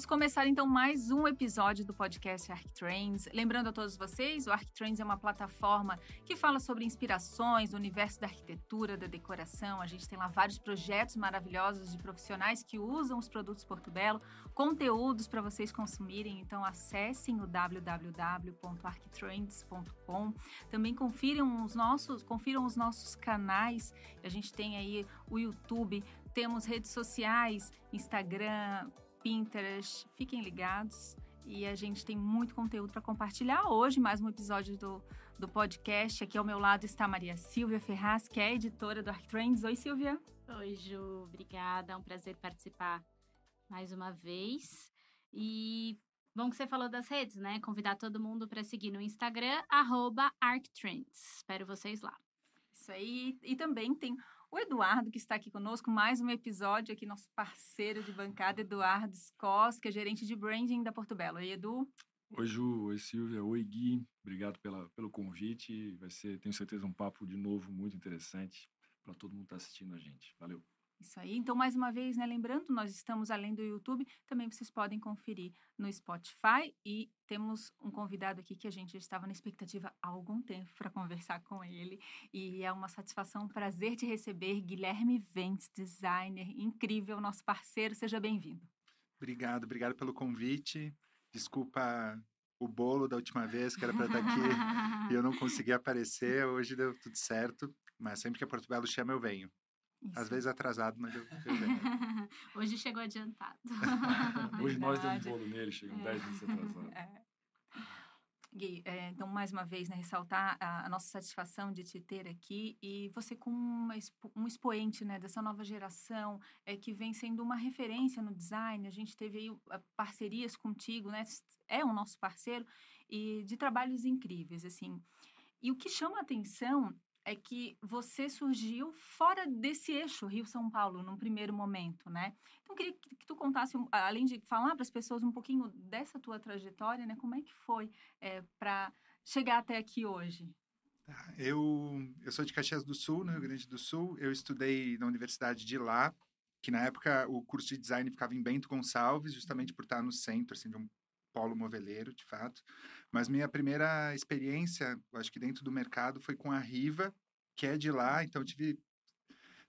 Vamos começar então mais um episódio do podcast ArcTrends. Lembrando a todos vocês, o ArcTrends é uma plataforma que fala sobre inspirações do universo da arquitetura, da decoração. A gente tem lá vários projetos maravilhosos de profissionais que usam os produtos Porto Belo, conteúdos para vocês consumirem. Então acessem o www.arctrends.com. Também confiram os nossos, confiram os nossos canais. A gente tem aí o YouTube, temos redes sociais, Instagram, Pinterest. Fiquem ligados. E a gente tem muito conteúdo para compartilhar hoje, mais um episódio do, do podcast. Aqui ao meu lado está a Maria Silvia Ferraz, que é editora do ArcTrends. Oi, Silvia. Oi, Ju. Obrigada. É um prazer participar mais uma vez. E bom que você falou das redes, né? Convidar todo mundo para seguir no Instagram, ArcTrends. Espero vocês lá. Isso aí. E também tem o Eduardo, que está aqui conosco, mais um episódio aqui, nosso parceiro de bancada, Eduardo Scos, que é gerente de branding da Porto Belo. Oi, Edu. Oi, Ju. Oi, Silvia. Oi, Gui. Obrigado pela, pelo convite. Vai ser, tenho certeza, um papo de novo muito interessante para todo mundo que está assistindo a gente. Valeu. Isso aí. Então, mais uma vez, né, lembrando, nós estamos além do YouTube, também vocês podem conferir no Spotify e temos um convidado aqui que a gente estava na expectativa há algum tempo para conversar com ele e é uma satisfação, um prazer te receber, Guilherme Ventes, designer incrível, nosso parceiro, seja bem-vindo. Obrigado, obrigado pelo convite. Desculpa o bolo da última vez que era para estar aqui e eu não consegui aparecer. Hoje deu tudo certo, mas sempre que a Porto Belo chama eu venho. Isso. Às vezes atrasado, mas eu, eu Hoje chegou adiantado. Hoje nós demos bolo nele, chegamos 10 é. minutos atrasados. É. Gui, é, então, mais uma vez, né, ressaltar a, a, nossa satisfação de te ter aqui e você como uma, um expoente né, dessa nova geração é, que vem sendo uma referência no design. A gente teve aí parcerias contigo, né, é o nosso parceiro, e de trabalhos incríveis, assim. E o que chama a atenção é que você surgiu fora desse eixo Rio-São Paulo, num primeiro momento, né? Então, eu queria que, tu contasse, além de falar para as pessoas um pouquinho dessa tua trajetória, né? Como é que foi é, para chegar até aqui hoje? Tá, eu, eu sou de Caxias do Sul, no Rio Grande do Sul. Eu estudei na universidade de lá, que na época o curso de design ficava em Bento Gonçalves, justamente por estar no centro, assim, de um polo moveleiro, de fato. Mas minha primeira experiência, acho que dentro do mercado, foi com a Riva, que é de lá. Então, tive,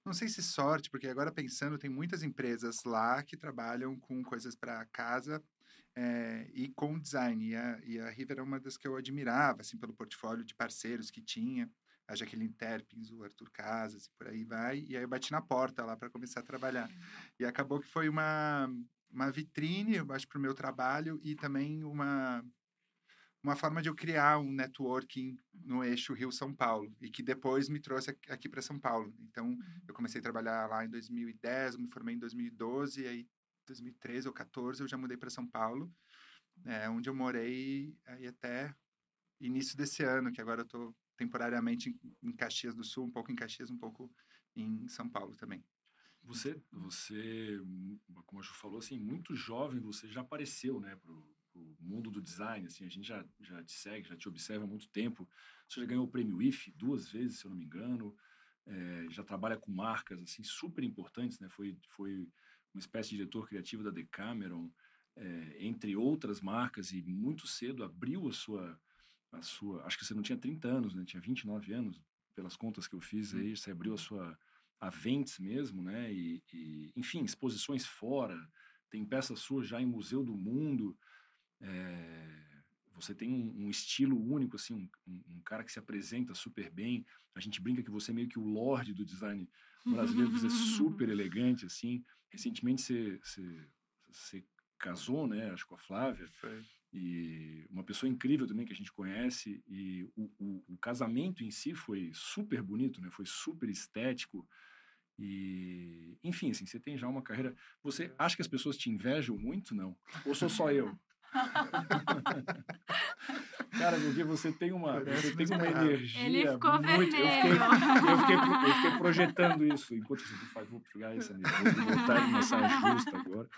não sei se sorte, porque agora pensando, tem muitas empresas lá que trabalham com coisas para casa é, e com design. E a, e a Riva era uma das que eu admirava, assim, pelo portfólio de parceiros que tinha. A Jaqueline Terpins, o Arthur Casas e por aí vai. E aí eu bati na porta lá para começar a trabalhar. E acabou que foi uma, uma vitrine, eu acho, para o meu trabalho e também uma uma forma de eu criar um networking no eixo Rio-São Paulo e que depois me trouxe aqui para São Paulo. Então, uhum. eu comecei a trabalhar lá em 2010, me formei em 2012 e aí 2013 ou 14 eu já mudei para São Paulo, é, onde eu morei aí até início desse ano, que agora eu estou temporariamente em, em Caxias do Sul, um pouco em Caxias, um pouco em São Paulo também. Você, você, como a Ju falou, assim, muito jovem, você já apareceu, né, pro, o mundo do design, assim, a gente já, já te segue, já te observa há muito tempo. Você já ganhou o prêmio IF duas vezes, se eu não me engano. É, já trabalha com marcas assim super importantes, né? Foi, foi uma espécie de diretor criativo da Decameron, é, entre outras marcas, e muito cedo abriu a sua, a sua. Acho que você não tinha 30 anos, né? Tinha 29 anos, pelas contas que eu fiz aí, você abriu a sua. A Ventes mesmo, né? E, e, enfim, exposições fora, tem peças suas já em Museu do Mundo. É, você tem um, um, estilo único, assim, um, um, cara que se apresenta super bem. A gente brinca que você é meio que o lorde do design brasileiro, você é super elegante, assim. Recentemente você, você, você casou, né, acho com a Flávia. Foi. E uma pessoa incrível também que a gente conhece. E o, o, o casamento em si foi super bonito, né? Foi super estético. E, enfim, assim, você tem já uma carreira. Você acha que as pessoas te invejam muito, não? Ou sou só eu? Cara, porque você tem uma, você tem uma energia. Ele ficou muito... vermelho. Eu fiquei, eu, fiquei, eu fiquei, projetando isso enquanto você faz, vou pegar essa mesa, vou voltar e começar justa agora.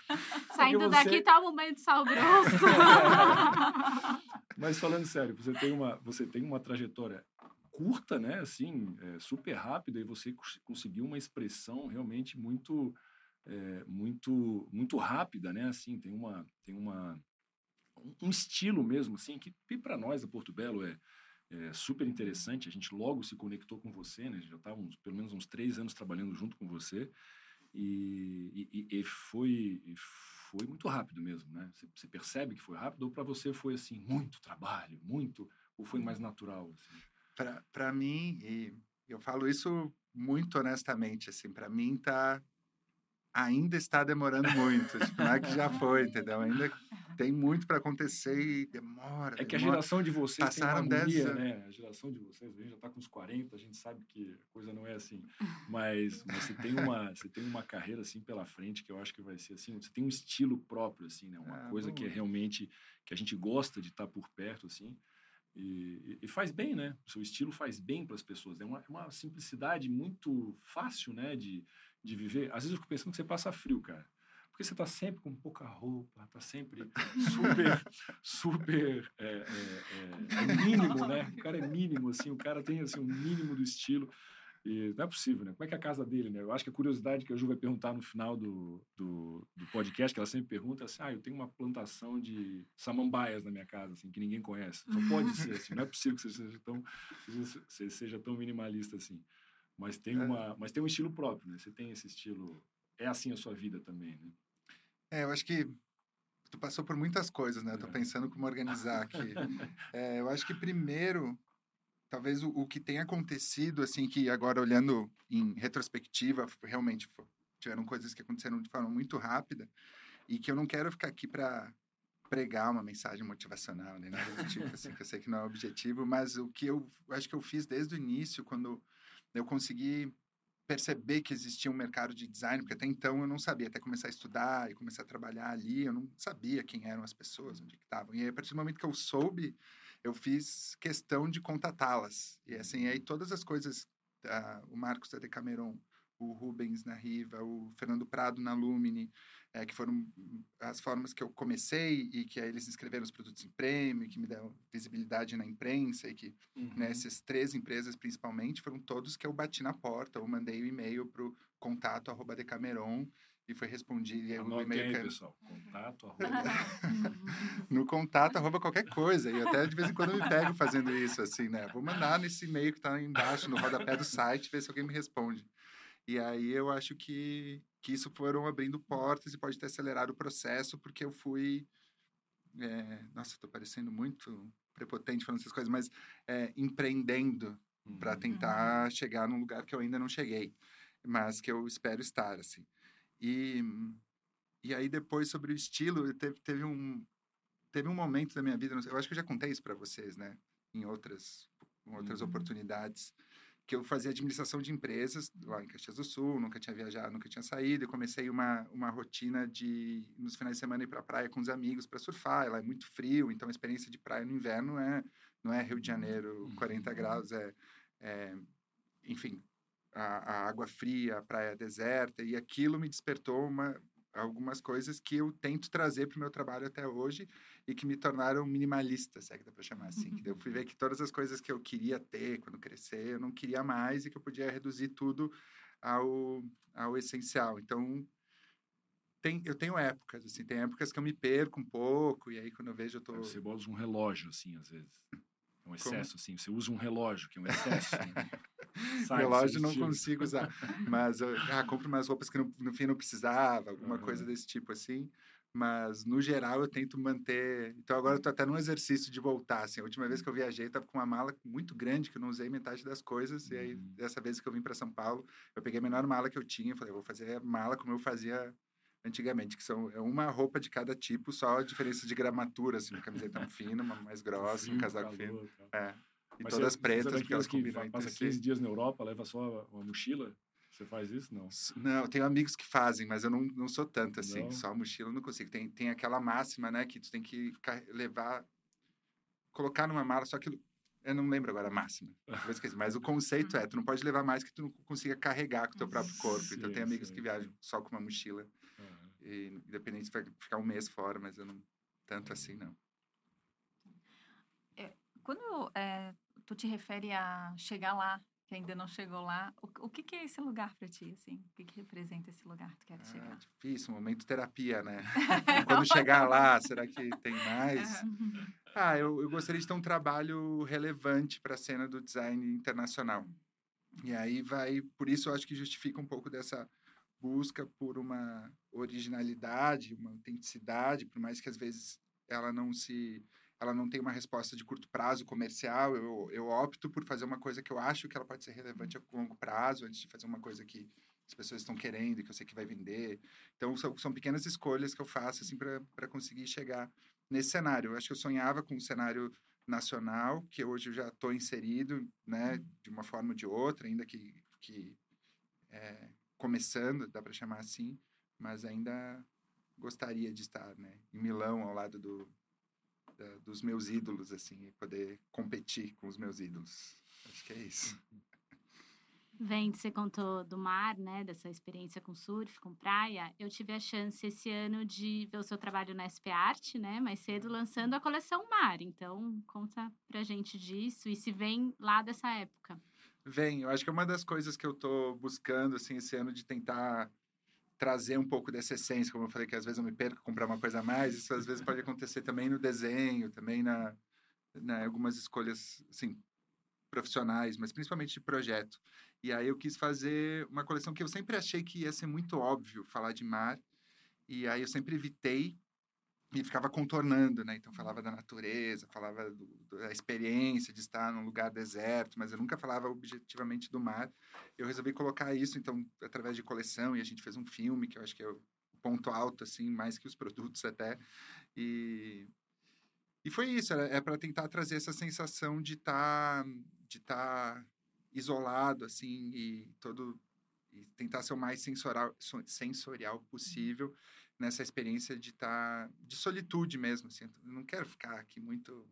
Saindo você... daqui tá o momento de sal grosso. Mas falando sério, você tem uma, você tem uma trajetória curta, né? Assim, é, super rápida e você conseguiu uma expressão realmente muito é, muito muito rápida, né? Assim, tem uma tem uma um estilo mesmo, assim, que para nós da Porto Belo é, é, super interessante. A gente logo se conectou com você, né? Já estávamos pelo menos uns três anos trabalhando junto com você e, e, e foi e foi muito rápido mesmo, né? Você, você percebe que foi rápido ou para você foi assim muito trabalho, muito ou foi mais natural? Assim? Para mim e eu falo isso muito honestamente, assim, para mim tá ainda está demorando muito. tipo, não é que já foi, entendeu? Ainda tem muito para acontecer e demora. É que demora. a geração de vocês Passaram tem agonia, né? A geração de vocês, a gente já está com uns 40, a gente sabe que a coisa não é assim. Mas, mas você tem uma, você tem uma carreira assim pela frente que eu acho que vai ser assim, você tem um estilo próprio assim, né? Uma ah, coisa bom. que é realmente que a gente gosta de estar tá por perto assim. E, e, faz bem, né? O seu estilo faz bem para as pessoas. É uma, é uma simplicidade muito fácil, né? De, de viver. Às vezes eu fico pensando que você passa frio, cara. Porque você tá sempre com pouca roupa, tá sempre super, super é, é, é, é, mínimo, né? O cara é mínimo, assim, o cara tem assim, um mínimo do estilo. E não é possível, né? Como é que é a casa dele, né? Eu acho que a curiosidade que a Ju vai perguntar no final do, do, do podcast, que ela sempre pergunta, é assim, ah, eu tenho uma plantação de samambaias na minha casa, assim, que ninguém conhece. Só pode ser assim, não é possível que você seja tão, você seja tão minimalista assim. Mas tem, é. uma, mas tem um estilo próprio, né? Você tem esse estilo. É assim a sua vida também, né? É, eu acho que tu passou por muitas coisas, né? Eu tô é. pensando como organizar aqui. é, eu acho que primeiro, talvez o, o, que tem acontecido, assim, que agora olhando em retrospectiva, realmente tiveram coisas que aconteceram de forma muito rápida e que eu não quero ficar aqui para pregar uma mensagem motivacional, nem nada do tipo, assim, que eu sei que não é o objetivo, mas o que eu acho que eu fiz desde o início, quando eu consegui perceber que existia um mercado de design, porque até então eu não sabia, até começar a estudar e começar a trabalhar ali, eu não sabia quem eram as pessoas, onde estavam. E aí, a partir do momento que eu soube, eu fiz questão de contatá-las. E assim, aí todas as coisas, uh, o Marcos da Decameron, o Rubens na Riva, o Fernando Prado na Lumine, é, que foram as formas que eu comecei e que aí eles escreveram os produtos em prêmio, que me deram visibilidade na imprensa e que uhum. né, essas três empresas principalmente foram todos que eu bati na porta ou mandei o um e-mail para o contato arroba Decameron e foi respondido. E o e-mail que... pessoal. Contato arroba... no contato arroba qualquer coisa. E até de vez em quando eu me pego fazendo isso, assim, né? Vou mandar nesse e-mail que está embaixo, no rodapé do site, ver se alguém me responde. E aí eu acho que, que isso foram abrindo portas e pode ter acelerado o processo, porque eu fui. É, nossa, estou parecendo muito prepotente falando essas coisas, mas é, empreendendo uhum. para tentar uhum. chegar num lugar que eu ainda não cheguei, mas que eu espero estar, assim. E, e aí depois sobre o estilo, teve, teve um teve um momento da minha vida, eu acho que eu já contei isso para vocês, né, em outras em outras uhum. oportunidades, que eu fazia administração de empresas lá em Caxias do Sul, nunca tinha viajado, nunca tinha saído, e comecei uma, uma rotina de, nos finais de semana, ir para a praia com os amigos para surfar, lá é muito frio, então a experiência de praia no inverno é, não é Rio de Janeiro, 40 uhum. graus, é, é enfim, a, a, água fria, a praia deserta, e aquilo me despertou uma, algumas coisas que eu tento trazer para o meu trabalho até hoje, e que me tornaram minimalista, se é que dá para chamar assim. que eu fui ver que todas as coisas que eu queria ter quando crescer, eu não queria mais e que eu podia reduzir tudo ao, ao essencial. Então, tem, eu tenho épocas, assim, tem épocas que eu me perco um pouco e aí quando eu vejo eu tô... Você usa um relógio, assim, às vezes. É um excesso, Como? assim. Você usa um relógio, que é um excesso. Né? relógio não consigo usar. Mas eu ah, compro umas roupas que no, no fim não precisava, alguma uhum. coisa desse tipo, assim. Mas, no geral, eu tento manter. Então, agora eu tô até num exercício de voltar. Assim, a última vez que eu viajei, eu tava com uma mala muito grande, que eu não usei metade das coisas. E aí, uhum. dessa vez que eu vim para São Paulo, eu peguei a menor mala que eu tinha. Falei, vou fazer a mala como eu fazia antigamente, que são é uma roupa de cada tipo, só a diferença de gramatura, assim, uma camiseta fina, uma mais grossa, um casaco calor, fino. É. E Mas todas você, pretas, você porque elas combinam Passa 15 dias na Europa, leva só uma mochila? Você faz isso? Não. Não, eu tenho amigos que fazem, mas eu não, não sou tanto assim. Não. Só a mochila eu não consigo. Tem, tem aquela máxima, né, que tu tem que levar, colocar numa mala, só que eu não lembro agora a máxima, mas o conceito é, tu não pode levar mais que tu não consiga carregar com o teu próprio corpo. Sim, então tem amigos sim. que viajam só com uma mochila. E independente se vai ficar um mês fora, mas eu não tanto assim não. É, quando é, tu te refere a chegar lá que ainda não chegou lá. O, o que, que, é esse lugar para ti, assim? O que, que, representa esse lugar que tu quer ah, chegar? Difícil, momento terapia, né? Quando chegar lá, será que tem mais? Ah, eu, eu gostaria de ter um trabalho relevante para a cena do design internacional. E aí vai, por isso eu acho que justifica um pouco dessa busca por uma originalidade, uma autenticidade, por mais que às vezes ela não se ela não tem uma resposta de curto prazo comercial, eu, eu opto por fazer uma coisa que eu acho que ela pode ser relevante a longo prazo, antes de fazer uma coisa que as pessoas estão querendo, que eu sei que vai vender. Então, são, são pequenas escolhas que eu faço assim, para conseguir chegar nesse cenário. Eu acho que eu sonhava com um cenário nacional, que hoje eu já estou inserido, né, de uma forma ou de outra, ainda que, que é, começando, dá para chamar assim, mas ainda gostaria de estar, né, em Milão, ao lado do, da, dos meus ídolos, assim, e poder competir com os meus ídolos. Acho que é isso. Vem, você contou do mar, né, dessa experiência com surf, com praia. Eu tive a chance esse ano de ver o seu trabalho na SP Art, né, mais cedo, lançando a coleção Mar. Então, conta pra gente disso e se vem lá dessa época. Vem, eu acho que é uma das coisas que eu tô buscando, assim, esse ano de tentar trazer um pouco dessa essência, como eu falei que às vezes eu me perco comprar uma coisa a mais, isso às vezes pode acontecer também no desenho, também na, na algumas escolhas assim profissionais, mas principalmente de projeto. E aí eu quis fazer uma coleção que eu sempre achei que ia ser muito óbvio falar de mar, e aí eu sempre evitei e ficava contornando, né? Então falava da natureza, falava do, da experiência de estar num lugar deserto, mas eu nunca falava objetivamente do mar. Eu resolvi colocar isso, então, através de coleção, e a gente fez um filme que eu acho que é o ponto alto, assim, mais que os produtos até. E, e foi isso, é, para tentar trazer essa sensação de estar tá, de tá isolado, assim, e todo e tentar ser o mais sensorial, sensorial possível nessa experiência de estar tá, de solitude mesmo, assim. Eu não quero ficar aqui muito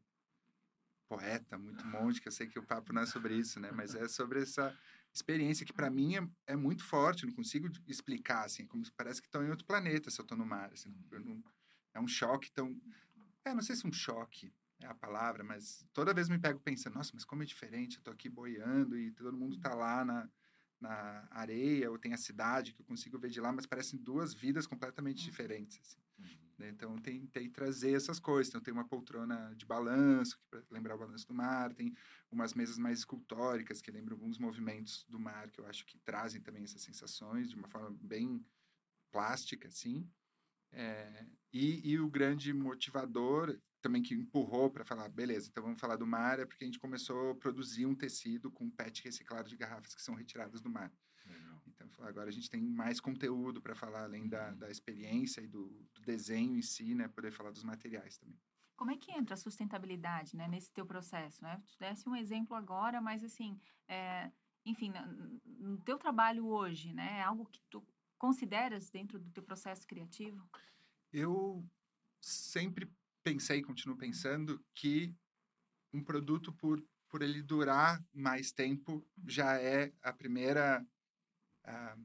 poeta, muito monge, que eu sei que o papo não é sobre isso, né? Mas é sobre essa experiência que para mim é, é, muito forte, eu não consigo explicar, assim, como parece que estou em outro planeta se eu estou no mar, assim, não, é um choque tão... É, não sei se um choque é a palavra, mas toda vez me pego pensando, nossa, mas como é diferente, eu estou aqui boiando e todo mundo está lá na, na areia, ou tem a cidade que eu consigo ver de lá, mas parecem duas vidas completamente uhum. diferentes. Assim. Uhum. Né? Então, tentei trazer essas coisas. Então, tem uma poltrona de balanço, para lembrar o balanço do mar, tem umas mesas mais escultóricas, que lembram alguns movimentos do mar, que eu acho que trazem também essas sensações de uma forma bem plástica, assim. É, e, e o grande motivador também que empurrou para falar, beleza, então vamos falar do mar, é porque a gente começou a produzir um tecido com PET reciclado de garrafas que são retiradas do mar. Legal. Então, agora a gente tem mais conteúdo para falar, além da, uhum. da experiência e do, do, desenho em si, né, poder falar dos materiais também. Como é que entra a sustentabilidade, né, nesse teu processo, né? Tu desse um exemplo agora, mas assim, é, enfim, no, no teu trabalho hoje, né, é algo que tu consideras dentro do teu processo criativo? Eu sempre pensei e continuo pensando que um produto por por ele durar mais tempo já é a primeira a,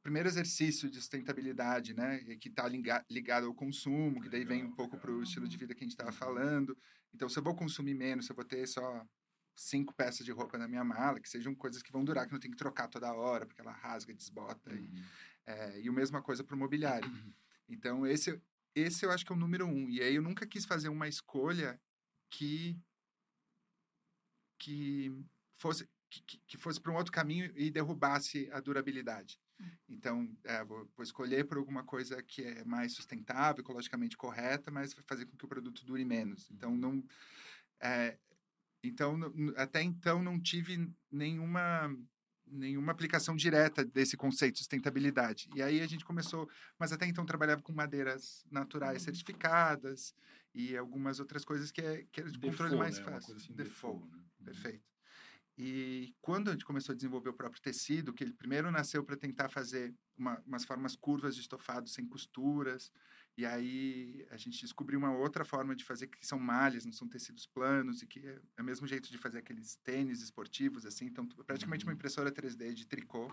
primeiro exercício de sustentabilidade, né, que está ligado ao consumo, que daí vem um pouco para o estilo de vida que a gente estava falando. Então, se eu vou consumir menos, se eu vou ter só cinco peças de roupa na minha mala, que sejam coisas que vão durar, que não tem que trocar toda hora, porque ela rasga, desbota. Uhum. E, é, e a mesma coisa para o mobiliário. Então, esse esse eu acho que é o número um. E aí eu nunca quis fazer uma escolha que que fosse que, que fosse para um outro caminho e derrubasse a durabilidade. Hum. Então, é, vou, vou, escolher por alguma coisa que é mais sustentável, ecologicamente correta, mas vai fazer com que o produto dure menos. Então, uhum. não, é, então até então não tive nenhuma nenhuma aplicação direta desse conceito de sustentabilidade. E aí a gente começou, mas até então trabalhava com madeiras naturais uhum. certificadas e algumas outras coisas que é, que é de controle mais né? fácil. Assim, default, default né? Uhum. Perfeito. E quando a gente começou a desenvolver o próprio tecido, que ele primeiro nasceu para tentar fazer uma, umas formas curvas de estofado sem costuras, e aí a gente descobriu uma outra forma de fazer que são malhas, não são tecidos planos e que é, é o mesmo jeito de fazer aqueles tênis esportivos assim, então praticamente uma uhum. impressora 3D de tricô.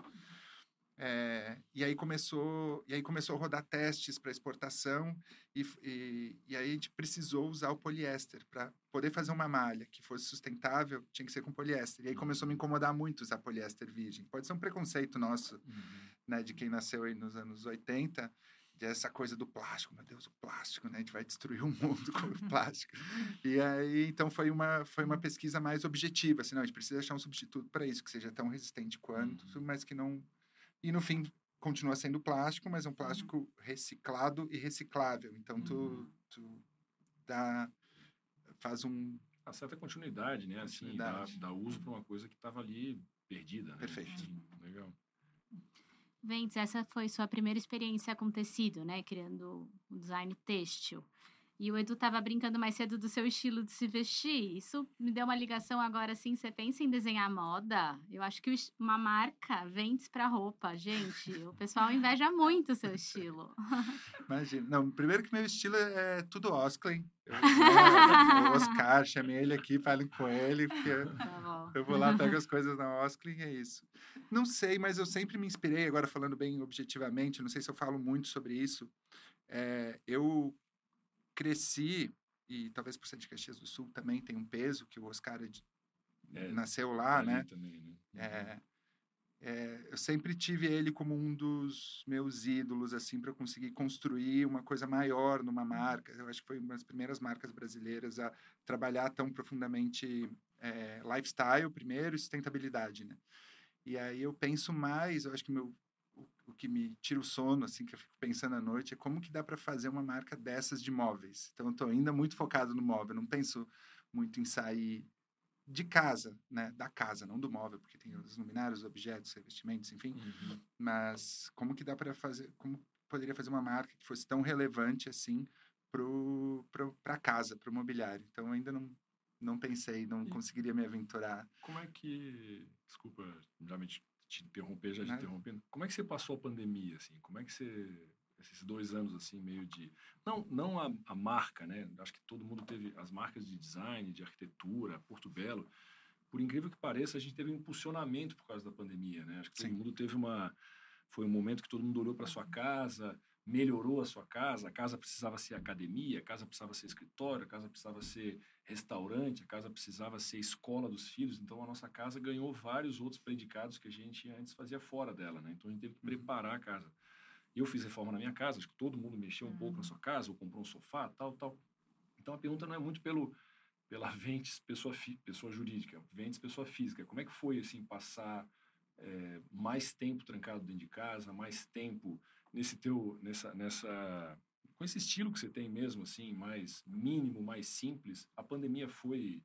É, e aí começou e aí começou a rodar testes para exportação e, e, e, aí a gente precisou usar o poliéster para poder fazer uma malha que fosse sustentável tinha que ser com poliéster e aí começou a me incomodar muito usar poliéster virgem pode ser um preconceito nosso uhum. né de quem nasceu aí nos anos 80 dessa coisa do plástico meu Deus o plástico né a gente vai destruir o mundo com o plástico e aí então foi uma foi uma pesquisa mais objetiva assim não, a gente precisa achar um substituto para isso que seja tão resistente quanto uhum. mas que não e no fim continua sendo plástico, mas é um uhum. plástico uhum. reciclado e reciclável. Então tu, uhum. tu dá faz um a certa continuidade, né? Assim, dá, dá uso para uma coisa que estava ali perdida. Né? Perfeito. Sim, legal. Ventes, essa foi sua primeira experiência com tecido, né? Criando o design têxtil. E o Edu estava brincando mais cedo do seu estilo de se vestir. Isso me deu uma ligação agora, assim, você pensa em desenhar moda? Eu acho que uma marca vende para roupa, gente. O pessoal inveja muito o seu estilo. Imagina. Não, primeiro que meu estilo é tudo Osklin. Eu, é, o Oscar, chamei ele aqui, falem com ele, porque tá eu vou lá, pego as coisas na Osklin, é isso. Não sei, mas eu sempre me inspirei, agora falando bem objetivamente, não sei se eu falo muito sobre isso, é, eu cresci, e talvez por ser de Caxias do Sul também tem um peso, que o Oscar é, nasceu lá, né? Também, né? É, é, eu sempre tive ele como um dos meus ídolos, assim, para conseguir construir uma coisa maior numa marca. Eu acho que foi uma das primeiras marcas brasileiras a trabalhar tão profundamente é, lifestyle primeiro e sustentabilidade, né? E aí eu penso mais, eu acho que meu o que me tira o sono, assim, que eu fico pensando à noite, é como que dá para fazer uma marca dessas de móveis. Então, eu estou ainda muito focado no móvel, não penso muito em sair de casa, né, da casa, não do móvel, porque tem os luminários, os objetos, revestimentos, enfim. Uhum. Mas como que dá para fazer, como poderia fazer uma marca que fosse tão relevante assim para casa, para o mobiliário? Então, ainda não não pensei, não e conseguiria me aventurar. Como é que, desculpa, já me te interromper, já te interrompendo. Como é que você passou a pandemia, assim? Como é que você esses dois anos assim meio de não não a, a, marca né acho que todo mundo teve as marcas de design de arquitetura Porto Belo por incrível que pareça a gente teve um impulsionamento por causa da pandemia né acho que Sim. todo mundo teve uma foi um momento que todo mundo olhou para sua casa melhorou a sua casa, a casa precisava ser academia, a casa precisava ser escritório, a casa precisava ser restaurante, a casa precisava ser escola dos filhos. Então a nossa casa ganhou vários outros predicados que a gente antes fazia fora dela, né? Então a gente teve que uhum. preparar a casa. Eu fiz reforma na minha casa, acho que todo mundo mexeu um pouco na uhum. sua casa, ou comprou um sofá, tal, tal. Então a pergunta não é muito pelo pela Ventes pessoa pessoa jurídica, Ventes pessoa física. Como é que foi assim passar é, mais tempo trancado dentro de casa, mais tempo nesse teu nessa nessa com esse estilo que você tem mesmo assim mais mínimo mais simples a pandemia foi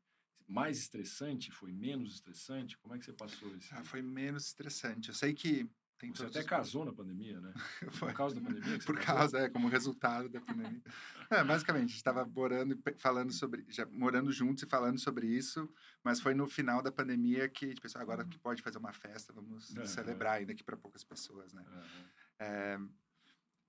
mais estressante? Foi menos estressante? Como é que você passou isso ah, foi menos estressante. Eu sei que tem você até casou na pandemia né? Por causa da pandemia por causa é como resultado da pandemia. É, basicamente estava morando falando sobre já morando juntos e falando sobre isso mas foi no final da pandemia que a gente pensou agora que pode fazer uma festa vamos uhum. celebrar ainda aqui para poucas pessoas né? Uhum. É,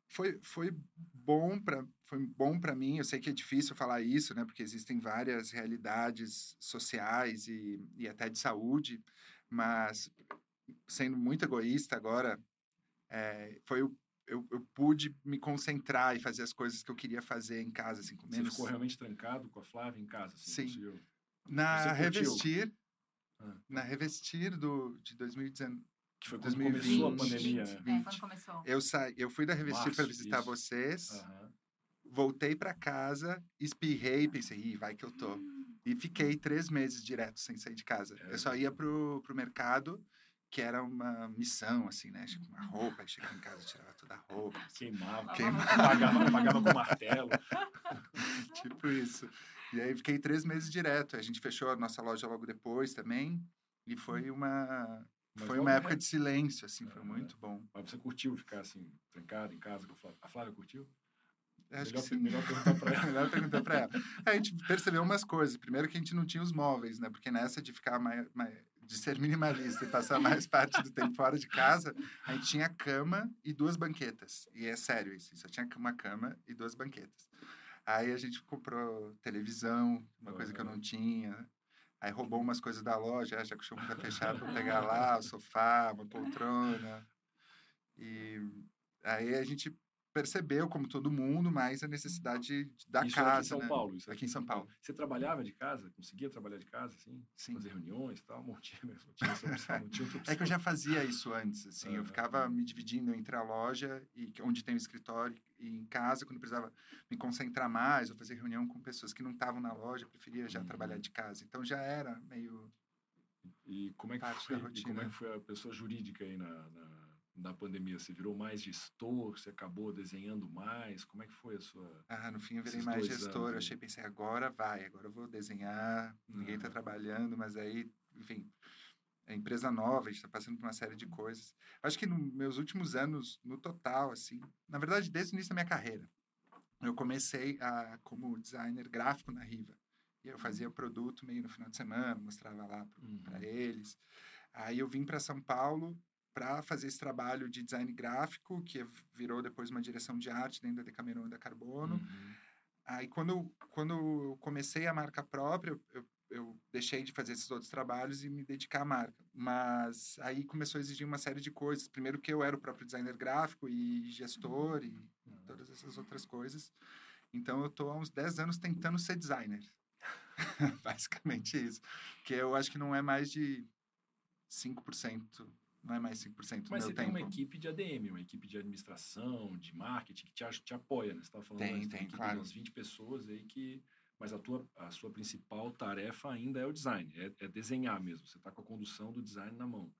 foi, foi bom para foi bom para mim. Eu sei que é difícil falar isso, né? Porque existem várias realidades sociais e, e até de saúde, mas sendo muito egoísta agora, é, foi o eu, eu, pude me concentrar e fazer as coisas que eu queria fazer em casa, assim, com menos... Você ficou realmente trancado com a Flávia em casa? Assim, Sim. Conseguiu... Na Revestir, ah. na Revestir do, de 2019, que foi quando 2020, começou a pandemia, né? É, quando começou. Eu, sa... eu fui da Revestir para visitar isso. vocês, uhum. voltei para casa, espirrei, pensei, Ih, vai que eu tô. Hum. E fiquei três meses direto sem sair de casa. É. Eu só ia pro, pro mercado, que era uma missão, assim, né? Tipo, uma roupa, chegava em casa, tirava toda a roupa. Assim. Queimava. Queimava. Pagava, pagava com martelo. tipo isso. E aí fiquei três meses direto. A gente fechou a nossa loja logo depois também. E foi hum. uma, mas foi uma época de silêncio, assim, foi muito bom. Mas você curtiu ficar, assim, trancado em casa com a Flávia? A Flávia curtiu? Acho melhor, que sim. melhor perguntar para ela. melhor perguntar para ela. A gente percebeu umas coisas. Primeiro que a gente não tinha os móveis, né? Porque nessa de ficar mais, mais, de ser minimalista e passar mais parte do tempo fora de casa, a gente tinha cama e duas banquetas. E é sério isso, só tinha uma cama e duas banquetas. Aí a gente comprou televisão, uma uhum. coisa que eu não tinha. Aí roubou umas coisas da loja, já que o show tá fechado, para pegar lá, o sofá, uma poltrona. Aí a gente percebeu, como todo mundo, mais a necessidade da isso casa, aqui em São né? Paulo. Isso Aqui em São Paulo. Você trabalhava de casa? Conseguia trabalhar de casa, assim? Sim. Fazer reuniões e tal? Não tinha, não tinha essa opção, não tinha outra opção. É que eu já fazia isso antes, assim, eu ficava me dividindo entre a loja e onde tem o escritório e em casa, quando precisava me concentrar mais ou fazer reunião com pessoas que não estavam na loja, eu preferia já Uhum. trabalhar de casa. Então já era meio E como é que foi, como é que foi a pessoa jurídica aí na, na, na pandemia? Você virou mais gestor? Você acabou desenhando mais? Como é que foi a sua... Ah, no fim eu virei mais gestor. anos Eu achei, pensei, agora vai, agora eu vou desenhar, ninguém está Aham. trabalhando, mas aí, enfim, é empresa nova, a gente está passando por uma série de coisas. Acho que nos meus últimos anos, no total, assim, na verdade, desde o início da minha carreira, eu comecei a, como designer gráfico na Riva. E eu fazia o produto meio no final de semana, mostrava lá Uhum. para eles. Aí eu vim para São Paulo para fazer esse trabalho de design gráfico, que virou depois uma direção de arte dentro da Decameron e da Carbono. Uhum. Aí, quando, quando eu comecei a marca própria, eu, eu, deixei de fazer esses outros trabalhos e me dedicar à marca. Mas aí começou a exigir uma série de coisas. Primeiro que eu era o próprio designer gráfico e gestor e Uhum. todas essas outras coisas. Então, eu estou há uns 10 anos tentando ser designer. Basicamente isso. Que eu acho que não é mais de 5%. Não é mais 5% do Mas meu você tem tempo. uma equipe de ADM, uma equipe de administração, de marketing, que te, te apoia, né? Você estava falando Tem, tem, equipe claro. de umas 20 pessoas aí que... Mas a, tua, a sua principal tarefa ainda é o design, é, é desenhar mesmo. Você está com a condução do design na mão.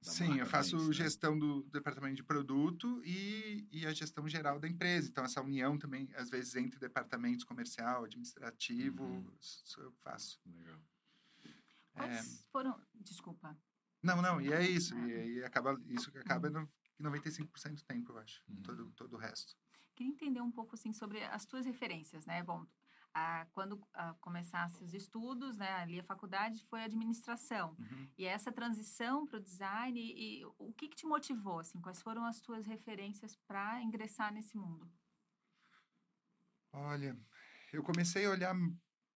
Sim, eu faço né? gestão do departamento de produto e, e a gestão geral da empresa. Então, essa união também, às vezes, entre departamentos comercial, administrativo, Uhum. isso eu faço. Legal. É, foram... Desculpa. não, não, e é isso. E aí acaba, isso que acaba no 95% do tempo, eu acho. Uhum. Todo, todo o resto. Queria entender um pouco assim sobre as tuas referências, né? Bom, quando ah, começasse os estudos, né, ali a faculdade foi administração. Uhum. E essa transição para o design, e, e o que, que te motivou, assim? Quais foram as tuas referências para ingressar nesse mundo? Olha, eu comecei a olhar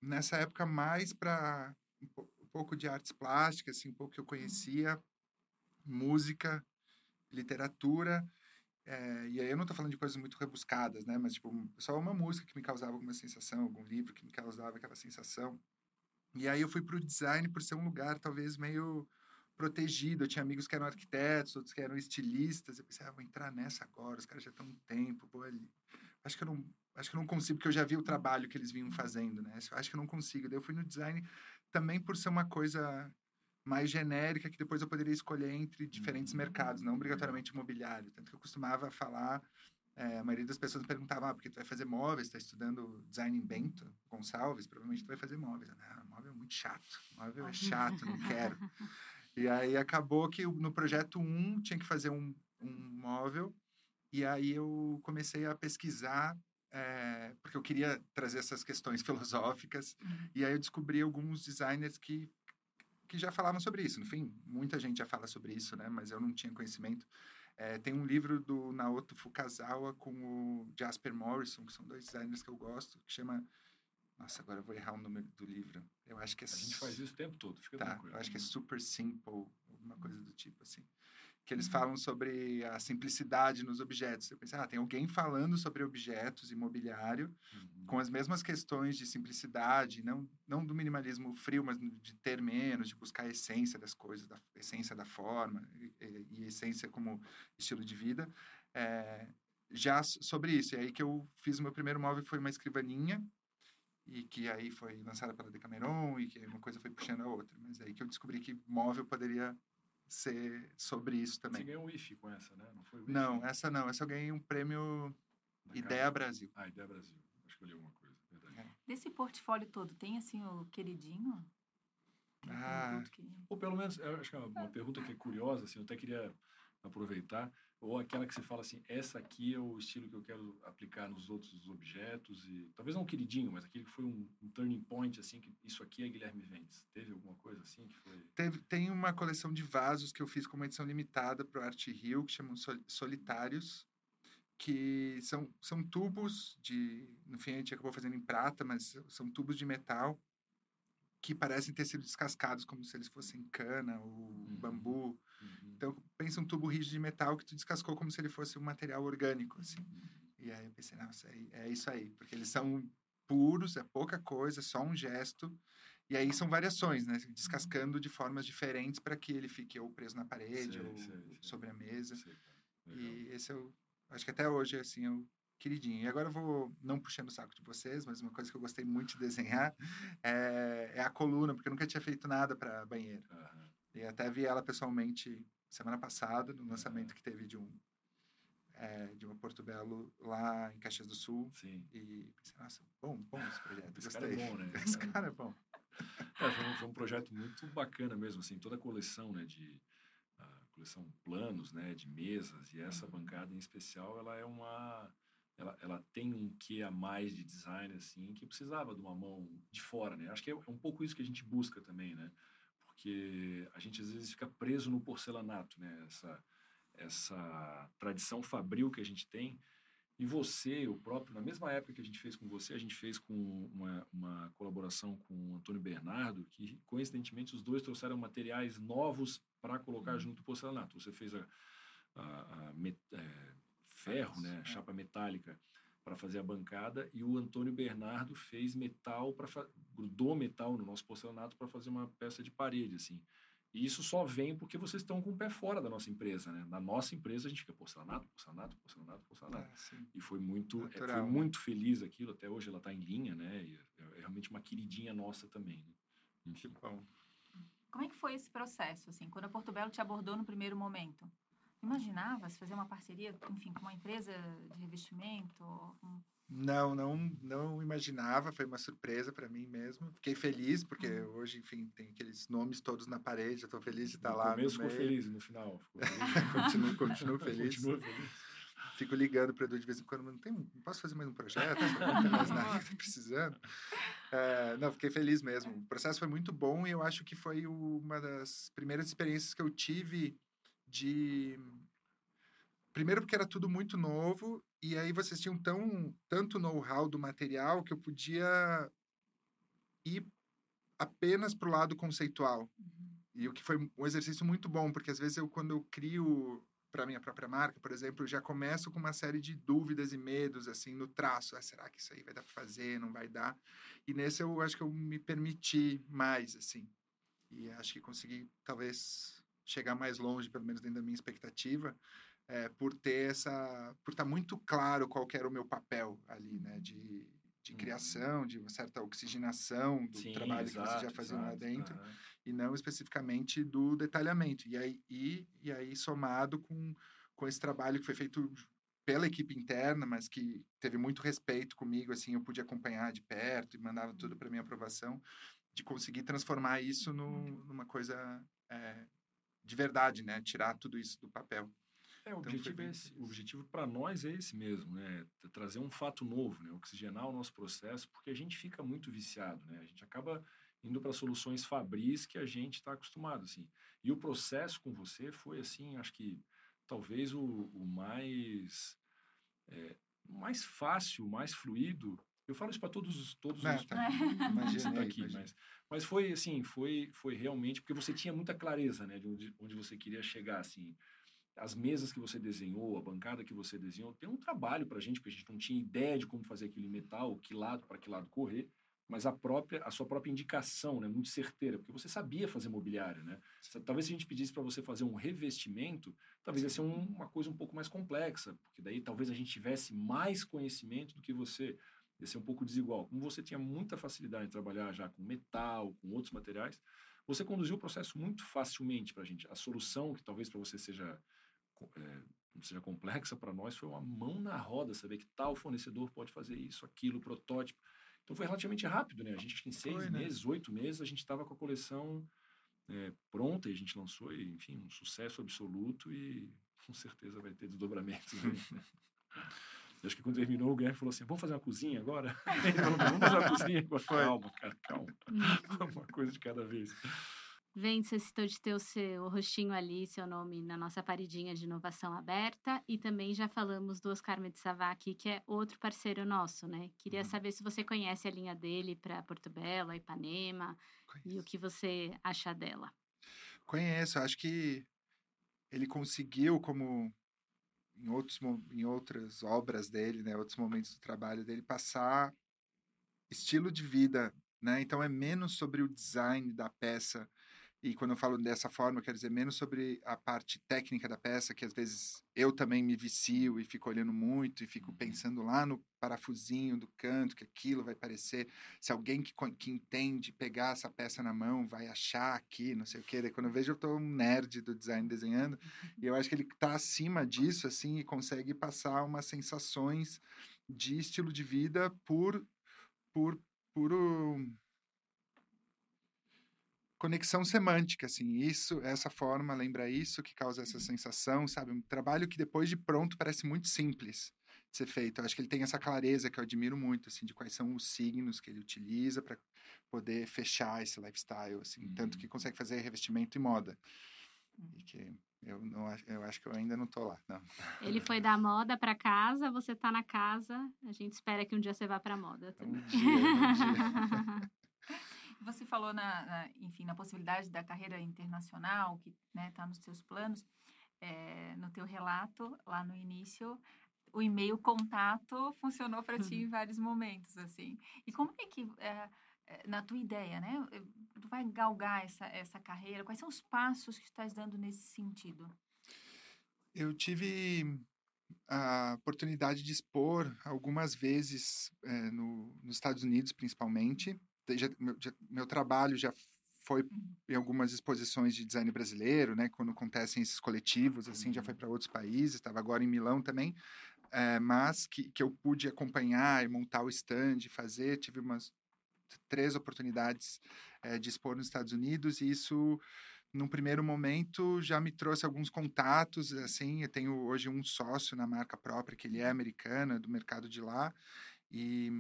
nessa época mais para um, po- um pouco de artes plásticas, assim, um pouco que eu conhecia, música, literatura. Eh, e aí eu não estou falando de coisas muito rebuscadas, né? Mas, tipo, só uma música que me causava alguma sensação, algum livro que me causava aquela sensação. E aí eu fui para o design por ser um lugar talvez meio protegido. Eu tinha amigos que eram arquitetos, outros que eram estilistas. Eu pensei, ah, vou entrar nessa agora, os caras já estão um tempo, vou ali. Acho que eu não, acho que eu não consigo, porque eu já vi o trabalho que eles vinham fazendo, né? Acho que eu não consigo. Daí eu fui no design também por ser uma coisa mais genérica, que depois eu poderia escolher entre diferentes Uhum. mercados, não obrigatoriamente imobiliário. Tanto que eu costumava falar, eh, a maioria das pessoas me perguntava, ah, porque tu vai fazer móveis, está estudando design em Bento Gonçalves, provavelmente tu vai fazer móveis. Não, móvel é muito chato, móvel é chato, não quero. E aí acabou que no projeto 1 tinha que fazer um, um móvel, e aí eu comecei a pesquisar, eh, porque eu queria trazer essas questões filosóficas, Uhum. e aí eu descobri alguns designers que, que já falavam sobre isso. No fim, muita gente já fala sobre isso, né? Mas eu não tinha conhecimento. Eh, tem um livro do Naoto Fukazawa com o Jasper Morrison, que são dois designers que eu gosto, que chama... Nossa, agora eu vou errar o número do livro. Eu acho que é... A gente faz isso o tempo todo, fica Tá, tranquilo. eu acho que é super simple, alguma coisa do tipo assim. Que eles falam sobre a simplicidade nos objetos. Eu pensei, ah, tem alguém falando sobre objetos imobiliário Uhum. com as mesmas questões de simplicidade, não, não do minimalismo frio, mas de ter menos, de buscar a essência das coisas, da essência da forma e, e- essência como estilo de vida. É, já sobre isso. E aí que eu fiz o meu primeiro móvel, foi uma escrivaninha, e que aí foi lançada pela Decameron, e que uma coisa foi puxando a outra. Mas aí que eu descobri que móvel poderia ser sobre isso Você também. ganhou um IFE com essa, né? Não foi o IFE? Não, essa não. Essa eu ganhei um prêmio Da Ideia Casa- Brasil. Ah, Ideia Brasil. Acho que eu li alguma coisa, verdade. Desse portfólio todo, tem, assim, o queridinho? Ah. que- Ou pelo menos, eu acho que é uma, uma pergunta que é curiosa, assim, eu até queria aproveitar, ou aquela que você fala assim, essa aqui é o estilo que eu quero aplicar nos outros objetos, e talvez não um queridinho, mas aquele que foi um, um turning point, assim, que isso aqui é Guilherme Ventes. Teve alguma coisa assim que foi... Teve, tem uma coleção de vasos que eu fiz com uma edição limitada para o Art Rio, que chamam Sol- Solitários, que são, são tubos de... No fim, a gente acabou fazendo em prata, mas são tubos de metal que parecem ter sido descascados como se eles fossem cana ou Uhum. bambu. Uhum. Então, pensa um tubo rígido de metal que tu descascou como se ele fosse um material orgânico, assim. E aí eu pensei, nossa, é, é isso aí. Porque eles são puros, é pouca coisa, só um gesto. E aí são variações, né? Descascando de formas diferentes para que ele fique ou preso na parede Sei, ou sei, sei. sobre a mesa. Legal. E esse eu acho que até hoje, assim, é o queridinho. E agora eu vou, não puxando o saco de vocês, mas uma coisa que eu gostei muito de desenhar é, é a coluna, porque eu nunca tinha feito nada para banheiro. Aham. E até vi ela pessoalmente semana passada, no lançamento que teve de um é, de uma Porto Belo lá em Caxias do Sul. Sim. E pensei, nossa, bom, bom esse projeto. Esse cara gostei. é bom, né? Esse cara é bom. É, foi, um, foi um projeto muito bacana mesmo, assim, toda a coleção, né, de a coleção planos, né, de mesas e essa bancada em especial, ela é uma ela, ela tem um quê a mais de design assim que precisava de uma mão de fora, né? Acho que é, é um pouco isso que a gente busca também, né? Porque a gente às vezes fica preso no porcelanato, né? Essa essa tradição fabril que a gente tem e você, o próprio, na mesma época que a gente fez com você, a gente fez com uma, uma colaboração com o Antônio Bernardo, que coincidentemente os dois trouxeram materiais novos para colocar junto o porcelanato. Você fez a, a, a met- é, ferro, né, É. chapa metálica para fazer a bancada e o Antônio Bernardo fez metal para grudou metal no nosso porcelanato para fazer uma peça de parede assim. E isso só vem porque vocês estão com o pé fora da nossa empresa, né? Na nossa empresa a gente fica porcelanato, porcelanato, porcelanato, porcelanato. Sim. E foi muito, é, foi né? muito feliz aquilo. Até hoje ela está em linha, né? E é, é realmente uma queridinha nossa também. Né? Que bom. Como é que foi esse processo, assim, quando a Porto Belo te abordou no primeiro momento? Imaginavas fazer uma parceria, enfim, com uma empresa de revestimento? Um- Não, não, não imaginava, foi uma surpresa para mim mesmo. Fiquei feliz, porque Uhum. hoje, enfim, tem aqueles nomes todos na parede, eu estou feliz de estar no tá lá. começo no ficou meio. feliz no final continuo, continuo feliz. Continua feliz. Fico ligando para Edu de vez em quando, mas não, tem, não posso fazer mais um projeto? Não tem mais nada que tá precisando. É, não, fiquei feliz mesmo. O processo foi muito bom e eu acho que foi uma das primeiras experiências que eu tive de. Primeiro, porque era tudo muito novo, e aí vocês tinham tão, tanto know-how do material que eu podia ir apenas para o lado conceitual. E o que foi um exercício muito bom, porque às vezes eu, quando eu crio para minha própria marca, por exemplo, eu já começo com uma série de dúvidas e medos, assim, no traço. Ah, será que isso aí vai dar para fazer? Não vai dar? E nesse eu acho que eu me permiti mais, assim. E acho que consegui, talvez, chegar mais longe, pelo menos dentro da minha expectativa, é, por ter essa... Por estar muito claro qual era o meu papel ali, né? De, de Uhum. criação, de uma certa oxigenação do Sim, trabalho que vocês já exato, faziam lá exato, dentro e não especificamente do detalhamento. E aí, e, e aí somado com, com esse trabalho que foi feito pela equipe interna, mas que teve muito respeito comigo, assim, eu pude acompanhar de perto e mandava tudo para minha aprovação, de conseguir transformar isso no, numa coisa é, de verdade, né? Tirar tudo isso do papel. É, o Então, objetivo, é esse. o objetivo para nós é esse mesmo, né? Tra- Trazer um fato novo, né? Oxigenar o nosso processo, porque a gente fica muito viciado, né? A gente acaba indo para soluções fabris que a gente está acostumado, assim. E o processo com você foi, assim, acho que talvez o, o mais, é, mais fácil, mais fluido. Eu falo isso para todos, os- todos Né, os tá. Imagina aí, aqui, imagina. mas, mas foi assim, foi, foi realmente porque você tinha muita clareza, né, de onde, onde você queria chegar, assim. As mesas que você desenhou, a bancada que você desenhou, tem um trabalho para a gente, porque a gente não tinha ideia de como fazer aquilo em metal, que lado para que lado correr, mas a própria, a sua própria indicação, né, muito certeira, porque você sabia fazer mobiliário, né? Talvez se a gente pedisse para você fazer um revestimento, talvez ia ser um- uma coisa um pouco mais complexa, porque daí talvez a gente tivesse mais conhecimento do que você ia ser um pouco desigual. Como você tinha muita facilidade em trabalhar já com metal, com outros materiais, você conduziu o processo muito facilmente para a gente. A solução, que talvez para você seja, é, seja complexa, para nós foi uma mão na roda, saber que tal fornecedor pode fazer isso, aquilo, protótipo. Então foi relativamente rápido, né? A gente em seis Foi, né? meses, oito meses, a gente estava com a coleção é, pronta e a gente lançou, e, enfim, um sucesso absoluto e com certeza vai ter desdobramentos. aí, né? Acho que quando terminou, o Guilherme falou assim: vamos fazer uma cozinha agora? Ele falou, vamos fazer uma cozinha agora. Calma, cara, calma. Uma coisa de cada vez. Vem, você citou de ter o seu rostinho ali, seu nome na nossa paredinha de inovação aberta. E também já falamos do Oscar Metsavá aqui, que é outro parceiro nosso, né? Queria Uhum. saber se você conhece a linha dele para Porto Belo, Ipanema. E o que você acha dela? Conheço, acho que ele conseguiu, como em, outros, em outras obras dele, né, outros momentos do trabalho dele, passar estilo de vida, né? Então é menos sobre o design da peça e quando eu falo dessa forma, eu quero dizer menos sobre a parte técnica da peça, que às vezes eu também me vicio e fico olhando muito e fico uhum. pensando lá no parafusinho do canto, que aquilo vai parecer. Se alguém que, que entende pegar essa peça na mão vai achar aqui, não sei o quê. Daí quando eu vejo, eu tô um nerd do design desenhando. E eu acho que ele está acima disso, assim, e consegue passar umas sensações de estilo de vida por. por, por conexão semântica, assim, isso, essa forma lembra isso, que causa essa uhum. sensação, sabe? Um trabalho que depois de pronto parece muito simples de ser feito. Eu acho que ele tem essa clareza que eu admiro muito, assim, de quais são os signos que ele utiliza para poder fechar esse lifestyle, assim, uhum. tanto que uhum. consegue fazer revestimento e moda. E que eu não eu acho que eu ainda não tô lá, não. Ele foi da moda para casa, você tá na casa. A gente espera que um dia você vá para moda também. Um dia, um dia. Você falou, na, na, enfim, na possibilidade da carreira internacional, que está né, tá nos seus planos. É, no teu relato, lá no início, o e-mail contato funcionou para ti em uhum. vários momentos, assim. E como é que, é, na tua ideia, né? Tu vai galgar essa, essa carreira? Quais são os passos que estás dando nesse sentido? Eu tive a oportunidade de expor algumas vezes é, no, nos Estados Unidos, principalmente, já, meu, já, meu trabalho já foi uhum. em algumas exposições de design brasileiro, né? Quando acontecem esses coletivos, assim, já foi uhum. para outros países. Estava agora em Milão também, é, mas que, que eu pude acompanhar e montar o stand, fazer. Tive umas três oportunidades é, de expor nos Estados Unidos e isso num primeiro momento já me trouxe alguns contatos assim eu tenho hoje um sócio na marca própria que ele é americano do mercado de lá e,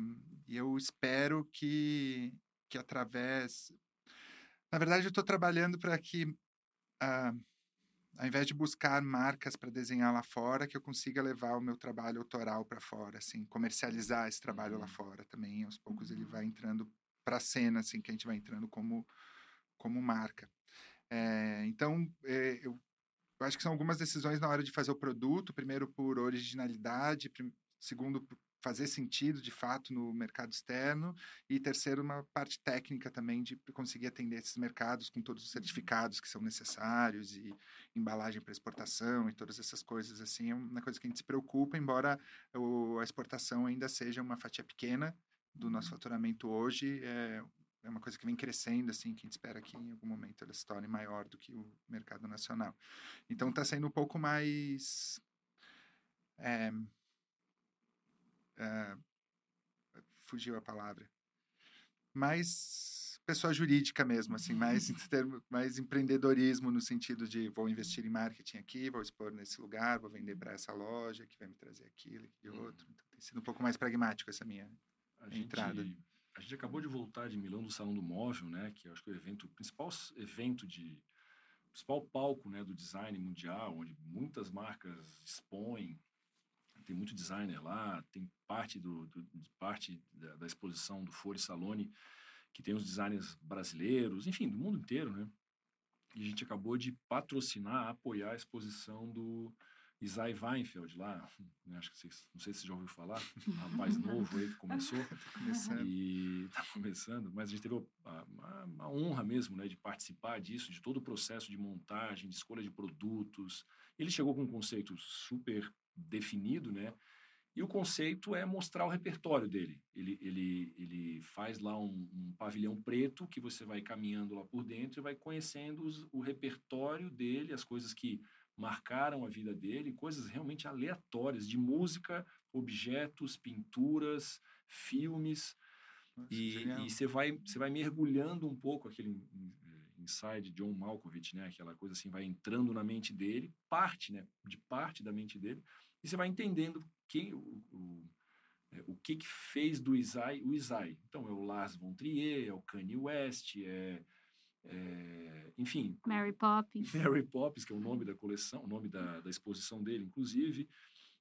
e eu espero que, que através. Na verdade, eu estou trabalhando para que, uh, ao invés de buscar marcas para desenhar lá fora, que eu consiga levar o meu trabalho autoral para fora, assim, comercializar esse trabalho uhum. lá fora também. Aos poucos ele vai uhum. entrando para a cena, assim, que a gente vai entrando como, como marca. É, então, é, eu, eu acho que são algumas decisões na hora de fazer o produto. Primeiro, por originalidade. Segundo, fazer sentido de fato no mercado externo e terceiro uma parte técnica também de conseguir atender esses mercados com todos os certificados que são necessários e embalagem para exportação e todas essas coisas assim é uma coisa que a gente se preocupa embora a exportação ainda seja uma fatia pequena do nosso uhum. faturamento hoje é, é uma coisa que vem crescendo assim que a gente espera que em algum momento ela se torne maior do que o mercado nacional então está sendo um pouco mais é, uh, fugiu a palavra, mais pessoa jurídica mesmo, assim, mais, mais empreendedorismo no sentido de vou investir em marketing aqui, vou expor nesse lugar, vou vender para essa loja que vai me trazer aquilo e outro. Então, tem sido um pouco mais pragmático essa minha a entrada. Gente, a gente acabou de voltar de Milão do Salão do Móvel, né, que acho que é o evento, o principal evento de principal palco, né, do design mundial, onde muitas marcas expõem tem muito designer lá, tem parte, do, do parte da, da, exposição do Fore Salone, que tem os designers brasileiros, enfim, do mundo inteiro, né? E a gente acabou de patrocinar, apoiar a exposição do Isai Weinfeld lá, né? acho que vocês, não sei se você já ouviu falar, um rapaz novo aí que começou, começando. e está começando, mas a gente teve a, a, a, honra mesmo, né, de participar disso, de todo o processo de montagem, de escolha de produtos. Ele chegou com um conceito super definido, né? E o conceito é mostrar o repertório dele. Ele, ele, ele faz lá um, um pavilhão preto que você vai caminhando lá por dentro e vai conhecendo os, o repertório dele, as coisas que marcaram a vida dele, coisas realmente aleatórias de música, objetos, pinturas, filmes. Nossa, e, e você vai você vai mergulhando um pouco aquele inside John Malkovich, né? Aquela coisa assim vai entrando na mente dele, parte, né? De parte da mente dele e você vai entendendo quem, o, o, é, o que, que fez do Isai o Isai. Então, é o Lars von Trier, é o Kanye West, é, é, enfim... Mary Poppins. Mary Poppins, que é o nome da coleção, o nome da, da exposição dele, inclusive.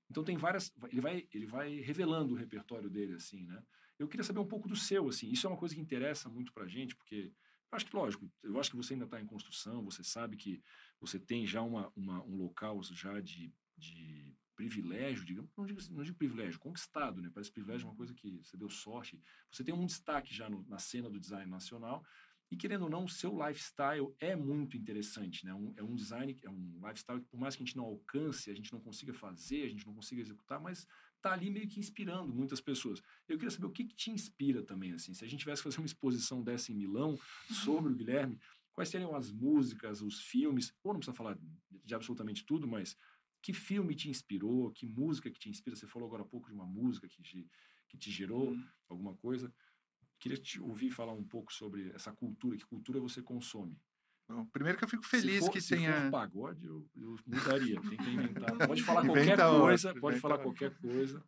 Então, tem várias... Ele vai, ele vai revelando o repertório dele, assim, né? Eu queria saber um pouco do seu, assim. Isso é uma coisa que interessa muito pra gente, porque acho que, lógico, eu acho que você ainda está em construção, você sabe que você tem já uma, uma um local já de, de privilégio, digamos, não digo, não digo privilégio, conquistado, né? Parece privilégio é uma coisa que você deu sorte. Você tem um destaque já no, na cena do design nacional e, querendo ou não, o seu lifestyle é muito interessante, né? Um, é um design, é um lifestyle que, por mais que a gente não alcance, a gente não consiga fazer, a gente não consiga executar, mas tá ali meio que inspirando muitas pessoas. Eu queria saber o que, que te inspira também, assim. Se a gente tivesse que fazer uma exposição dessa em Milão sobre o Guilherme, quais seriam as músicas, os filmes, ou não precisa falar de absolutamente tudo, mas que filme te inspirou, que música que te inspira? Você falou agora há pouco de uma música que te, que te gerou uhum. alguma coisa. Queria te ouvir falar um pouco sobre essa cultura, que cultura você consome. Bom, primeiro que eu fico feliz for, que se tenha. Se for pagode, eu, eu mudaria. Tenta inventar. Pode falar qualquer coisa, pode falar qualquer coisa.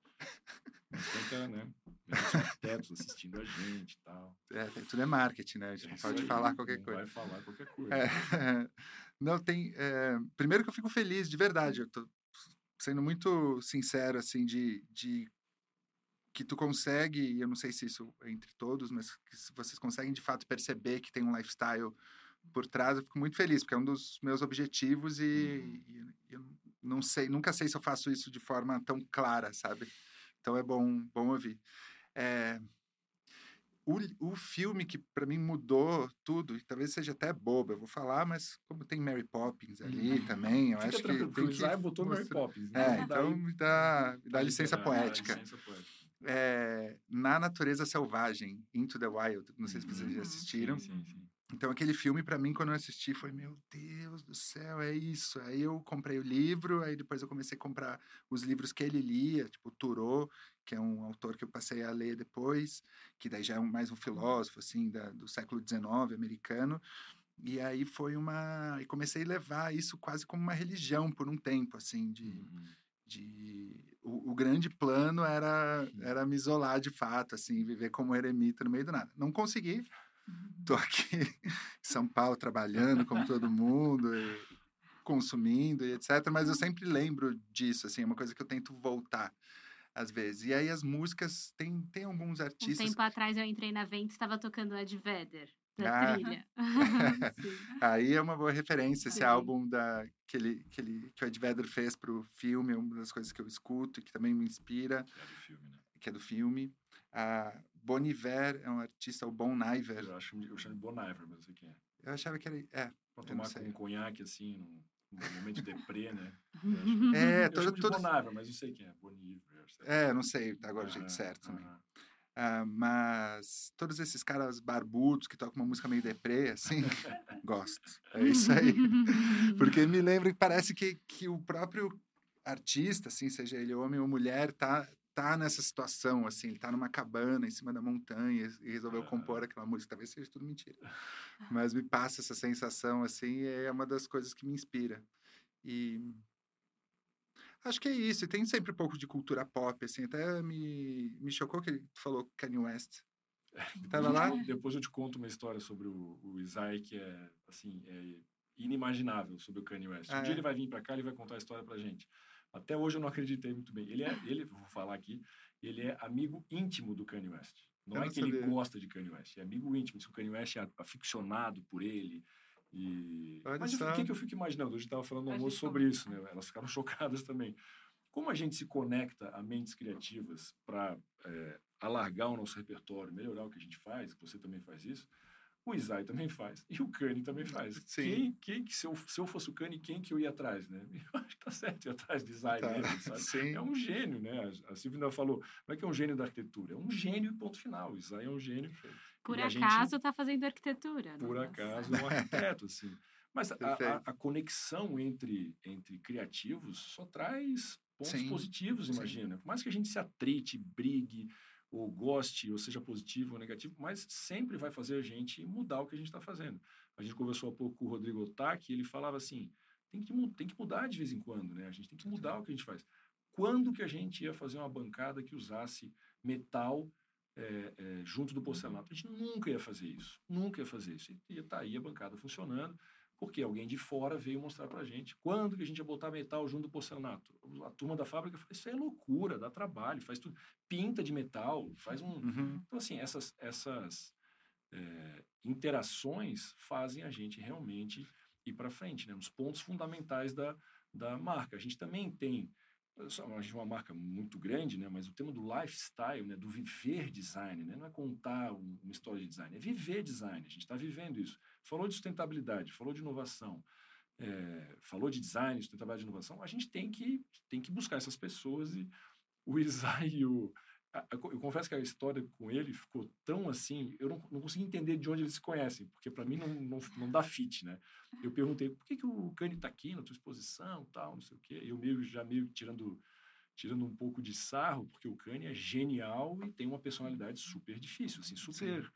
Tenta, né? Assistindo a gente e tal. É, tudo é marketing, né? A gente é não pode aí, falar qualquer coisa. Vai falar qualquer coisa. É, não, tem. É, primeiro que eu fico feliz, de verdade. Eu tô sendo muito sincero, assim, de, de que tu consegue, e eu não sei se isso é entre todos, mas que vocês conseguem de fato perceber que tem um lifestyle por trás, eu fico muito feliz, porque é um dos meus objetivos e, uhum. e eu não sei, nunca sei se eu faço isso de forma tão clara, sabe? Então é bom, bom ouvir. É, o, o filme que para mim mudou tudo, e talvez seja até bobo, eu vou falar, mas como tem Mary Poppins ali uhum. também, eu Fica acho que tem que botou Mary Poppins, né? É, então me dá, me dá licença poética. Licença poética. É, na Natureza Selvagem, Into the Wild, não sei se vocês já uhum. assistiram. Sim, sim, sim. Então, aquele filme, para mim, quando eu assisti, foi: Meu Deus do céu, é isso. Aí eu comprei o livro, aí depois eu comecei a comprar os livros que ele lia, tipo Thoreau, que é um autor que eu passei a ler depois, que daí já é mais um filósofo, assim, da, do século XIX americano. E aí foi uma. E comecei a levar isso quase como uma religião por um tempo, assim, de. Uhum. de o, o, grande plano era, era me isolar de fato, assim, viver como eremita no meio do nada. Não consegui, Estou aqui em São Paulo trabalhando como todo mundo, consumindo e etc. Mas eu sempre lembro disso, assim, é uma coisa que eu tento voltar às vezes. E aí as músicas, tem, tem alguns artistas... Um tempo atrás eu entrei na Vento e estava tocando Ed Vedder. Da ah, trilha. aí é uma boa referência, esse Sim. álbum da, que, ele, que, ele, que o Ed Vedder fez para o filme, uma das coisas que eu escuto e que também me inspira. Que é do filme, né? Que é do filme. Ah, Bon Iver é um artista, o Bon Iver. Eu, acho, eu chamo de Bon Iver, mas não sei quem é. Eu achava que era. É. Pra tomar com um conhaque assim, num, num momento de deprê, né? é, eu todo, todo... Bon Iver, mas não sei quem é. Bon Iver. É, não sei agora o jeito certo também. Uh, mas todos esses caras barbudos que tocam uma música meio deprê, assim, gosto. É isso aí. Porque me lembra que parece que, que o próprio artista, assim, seja ele homem ou mulher, tá, tá nessa situação, assim, ele tá numa cabana em cima da montanha e resolveu compor aquela música. Talvez seja tudo mentira. Mas me passa essa sensação, assim, é uma das coisas que me inspira. E acho que é isso. E tem sempre um pouco de cultura pop, assim. Até me, me chocou que ele falou Kanye West. Tava lá? Depois eu te conto uma história sobre o, o Isai que é, assim, é inimaginável sobre o Kanye West. Ah, um dia é? ele vai vir para cá e vai contar a história pra gente. Até hoje eu não acreditei muito bem. Ele é, ele, vou falar aqui, ele é amigo íntimo do Kanye West. Não eu é não que sabia. ele gosta de Kanye West, é amigo íntimo. O Kanye West é aficionado por ele. E... Mas o que, que eu fico imaginando? Hoje estava falando no almoço sobre isso, né? Elas ficaram chocadas também. Como a gente se conecta a mentes criativas para é, alargar o nosso repertório, melhorar o que a gente faz, você também faz isso, o Isai também faz. E o Kanye também faz. Sim. Quem, quem que, se eu, se eu fosse o Kanye, quem que eu ia atrás, né? Eu acho que tá certo, ir atrás do Isai tá. mesmo, sabe? Sim. É um gênio, né? A Silvia falou, não é que é um gênio da arquitetura, é um gênio ponto final. O Isai é um gênio. Por e acaso está fazendo arquitetura. Por nossa. acaso é um arquiteto, assim. Mas a, a, a, conexão entre, entre criativos só traz pontos Sim. positivos, imagina. Por mais que a gente se atrite, brigue, ou goste, ou seja positivo ou negativo, mas sempre vai fazer a gente mudar o que a gente está fazendo. A gente conversou há pouco com o Rodrigo Otaki, ele falava assim, tem que, tem que mudar de vez em quando, né? A gente tem que mudar o que a gente faz. Quando que a gente ia fazer uma bancada que usasse metal é, é, junto do porcelanato? A gente nunca ia fazer isso, nunca ia fazer isso. Ia estar tá aí a bancada funcionando, porque alguém de fora veio mostrar para a gente quando que a gente ia botar metal junto do porcelanato. A turma da fábrica falou, isso é loucura, dá trabalho, faz tudo. Pinta de metal, faz um... Uhum. Então, assim, essas, essas é, interações fazem a gente realmente ir para frente, né? Nos pontos fundamentais da, da marca. A gente também tem a gente é uma marca muito grande, né? Mas o tema do lifestyle, né? Do viver design, né? Não é contar uma história de design, é viver design. A gente está vivendo isso. Falou de sustentabilidade, falou de inovação, é, falou de design, sustentabilidade e inovação. A gente tem que tem que buscar essas pessoas e o Isai e o eu confesso que a história com ele ficou tão assim, eu não, não consegui entender de onde eles se conhecem, porque para mim não, não, não dá fit, né? Eu perguntei, por que, que o Kanye está aqui na tua exposição, tal, não sei o quê. Eu meio, já meio tirando, tirando um pouco de sarro, porque o Kanye é genial e tem uma personalidade super difícil, assim, super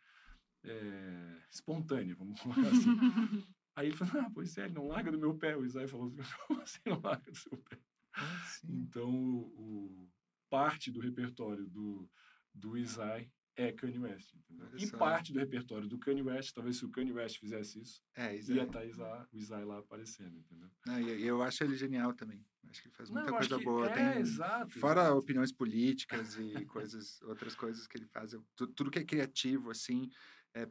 é, espontânea, vamos falar assim. Aí ele falou, ah, pois é, ele não larga do meu pé. O Isaiah falou assim, como assim não larga do seu pé? Ah, então, o, parte do repertório do, do Isai é Kanye West, entendeu? E parte do repertório do Kanye West, talvez se o Kanye West fizesse isso, é, ia estar tá o Isai lá aparecendo, entendeu? Não, e eu acho ele genial também. Acho que ele faz muita Não, coisa boa. É, Tem, exato. Fora opiniões políticas e coisas, outras coisas que ele faz. tudo, tudo que é criativo, assim, é,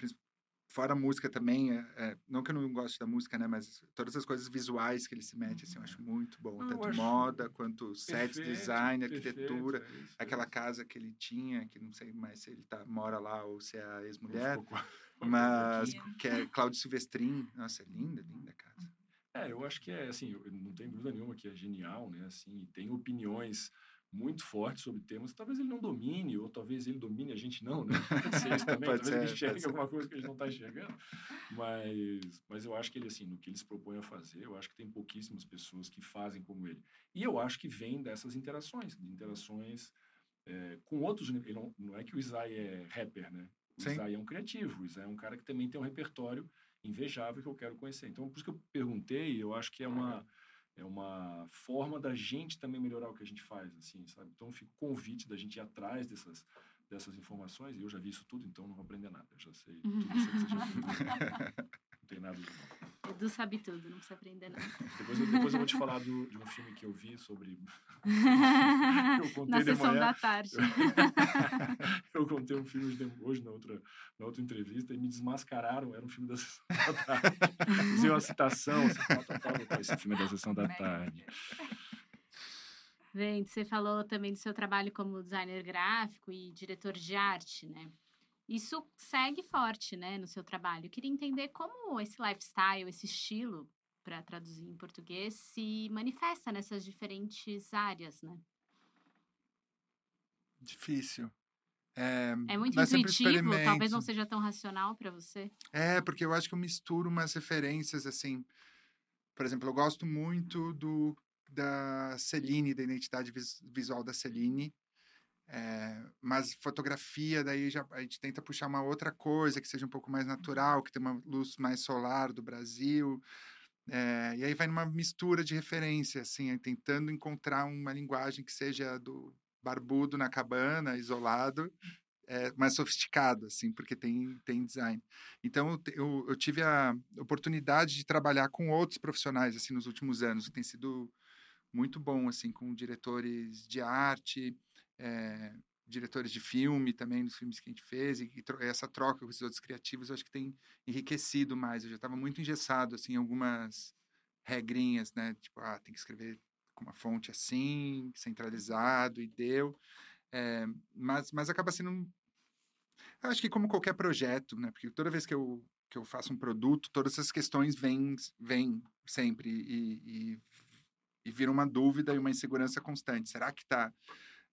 fora a música também, é, é, não que eu não goste da música, né, mas todas as coisas visuais que ele se mete, assim, eu acho muito bom. Não, Tanto moda, quanto sets, design, arquitetura, perfeito, é isso, aquela casa que ele tinha, que não sei mais se ele tá, mora lá ou se é a ex-mulher, mas que é Cláudio Silvestrin. Nossa, é linda, linda casa. É, eu acho que é, assim, não tem dúvida nenhuma que é genial, né, assim, tem opiniões muito forte sobre temas, talvez ele não domine, ou talvez ele domine a gente não, né? Pode ser isso também, talvez ser, ele enxergue alguma coisa que a gente não está enxergando. Mas, mas eu acho que ele, assim, no que ele se propõe a fazer, eu acho que tem pouquíssimas pessoas que fazem como ele. E eu acho que vem dessas interações, de interações é, com outros. Ele não, não é que o Isai é rapper, né? O Sim. Isai é um criativo, o Isai é um cara que também tem um repertório invejável que eu quero conhecer. Então, por isso que eu perguntei, eu acho que é uma é uma forma da gente também melhorar o que a gente faz, assim, sabe? Então, fica o convite da gente ir atrás dessas, dessas informações, e eu já vi isso tudo, então não vou aprender nada, eu já sei tudo isso que você já viu. não tem nada de novo. Edu sabe tudo, não precisa aprender nada. Depois eu, depois eu vou te falar do, de um filme que eu vi sobre... eu Na sessão manhã, da tarde. eu contei um filme hoje na outra, na outra entrevista e me desmascararam, era um filme da sessão da tarde. Usei uma citação, assim, esse filme é da sessão da tarde. Vem, você falou também do seu trabalho como designer gráfico e diretor de arte, né? Isso segue forte, né, no seu trabalho. Eu queria entender como esse lifestyle, esse estilo, para traduzir em português, se manifesta nessas diferentes áreas, né? Difícil. É, é muito intuitivo, talvez não seja tão racional para você. É, porque eu acho que eu misturo umas referências assim. Por exemplo, eu gosto muito do da Celine, da identidade visual da Celine, é, mas fotografia, daí já, a gente tenta puxar uma outra coisa que seja um pouco mais natural, que tem uma luz mais solar do Brasil. É, e aí vai numa mistura de referência, assim, tentando encontrar uma linguagem que seja do barbudo na cabana, isolado, é, mais sofisticado, assim, porque tem, tem design. Então, eu, eu tive a oportunidade de trabalhar com outros profissionais, assim, nos últimos anos, que tem sido muito bom, assim, com diretores de arte, é, diretores de filme também, dos filmes que a gente fez, e, e essa troca com esses outros criativos, eu acho que tem enriquecido mais. Eu já estava muito engessado, assim, algumas regrinhas, né? Tipo, ah, tem que escrever com uma fonte assim, centralizado, e deu. É, mas, mas acaba sendo... Eu acho que como qualquer projeto, né? Porque toda vez que eu, que eu faço um produto, todas essas questões vêm, vêm sempre e, e, e viram uma dúvida e uma insegurança constante. Será que está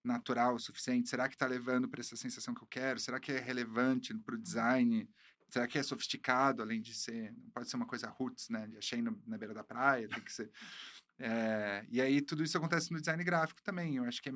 natural o suficiente? Será que está levando para essa sensação que eu quero? Será que é relevante para o design? Será que é sofisticado, além de ser... Não pode ser uma coisa roots, né? De achei na, na beira da praia, tem que ser... É, e aí tudo isso acontece no design gráfico também. Eu acho que é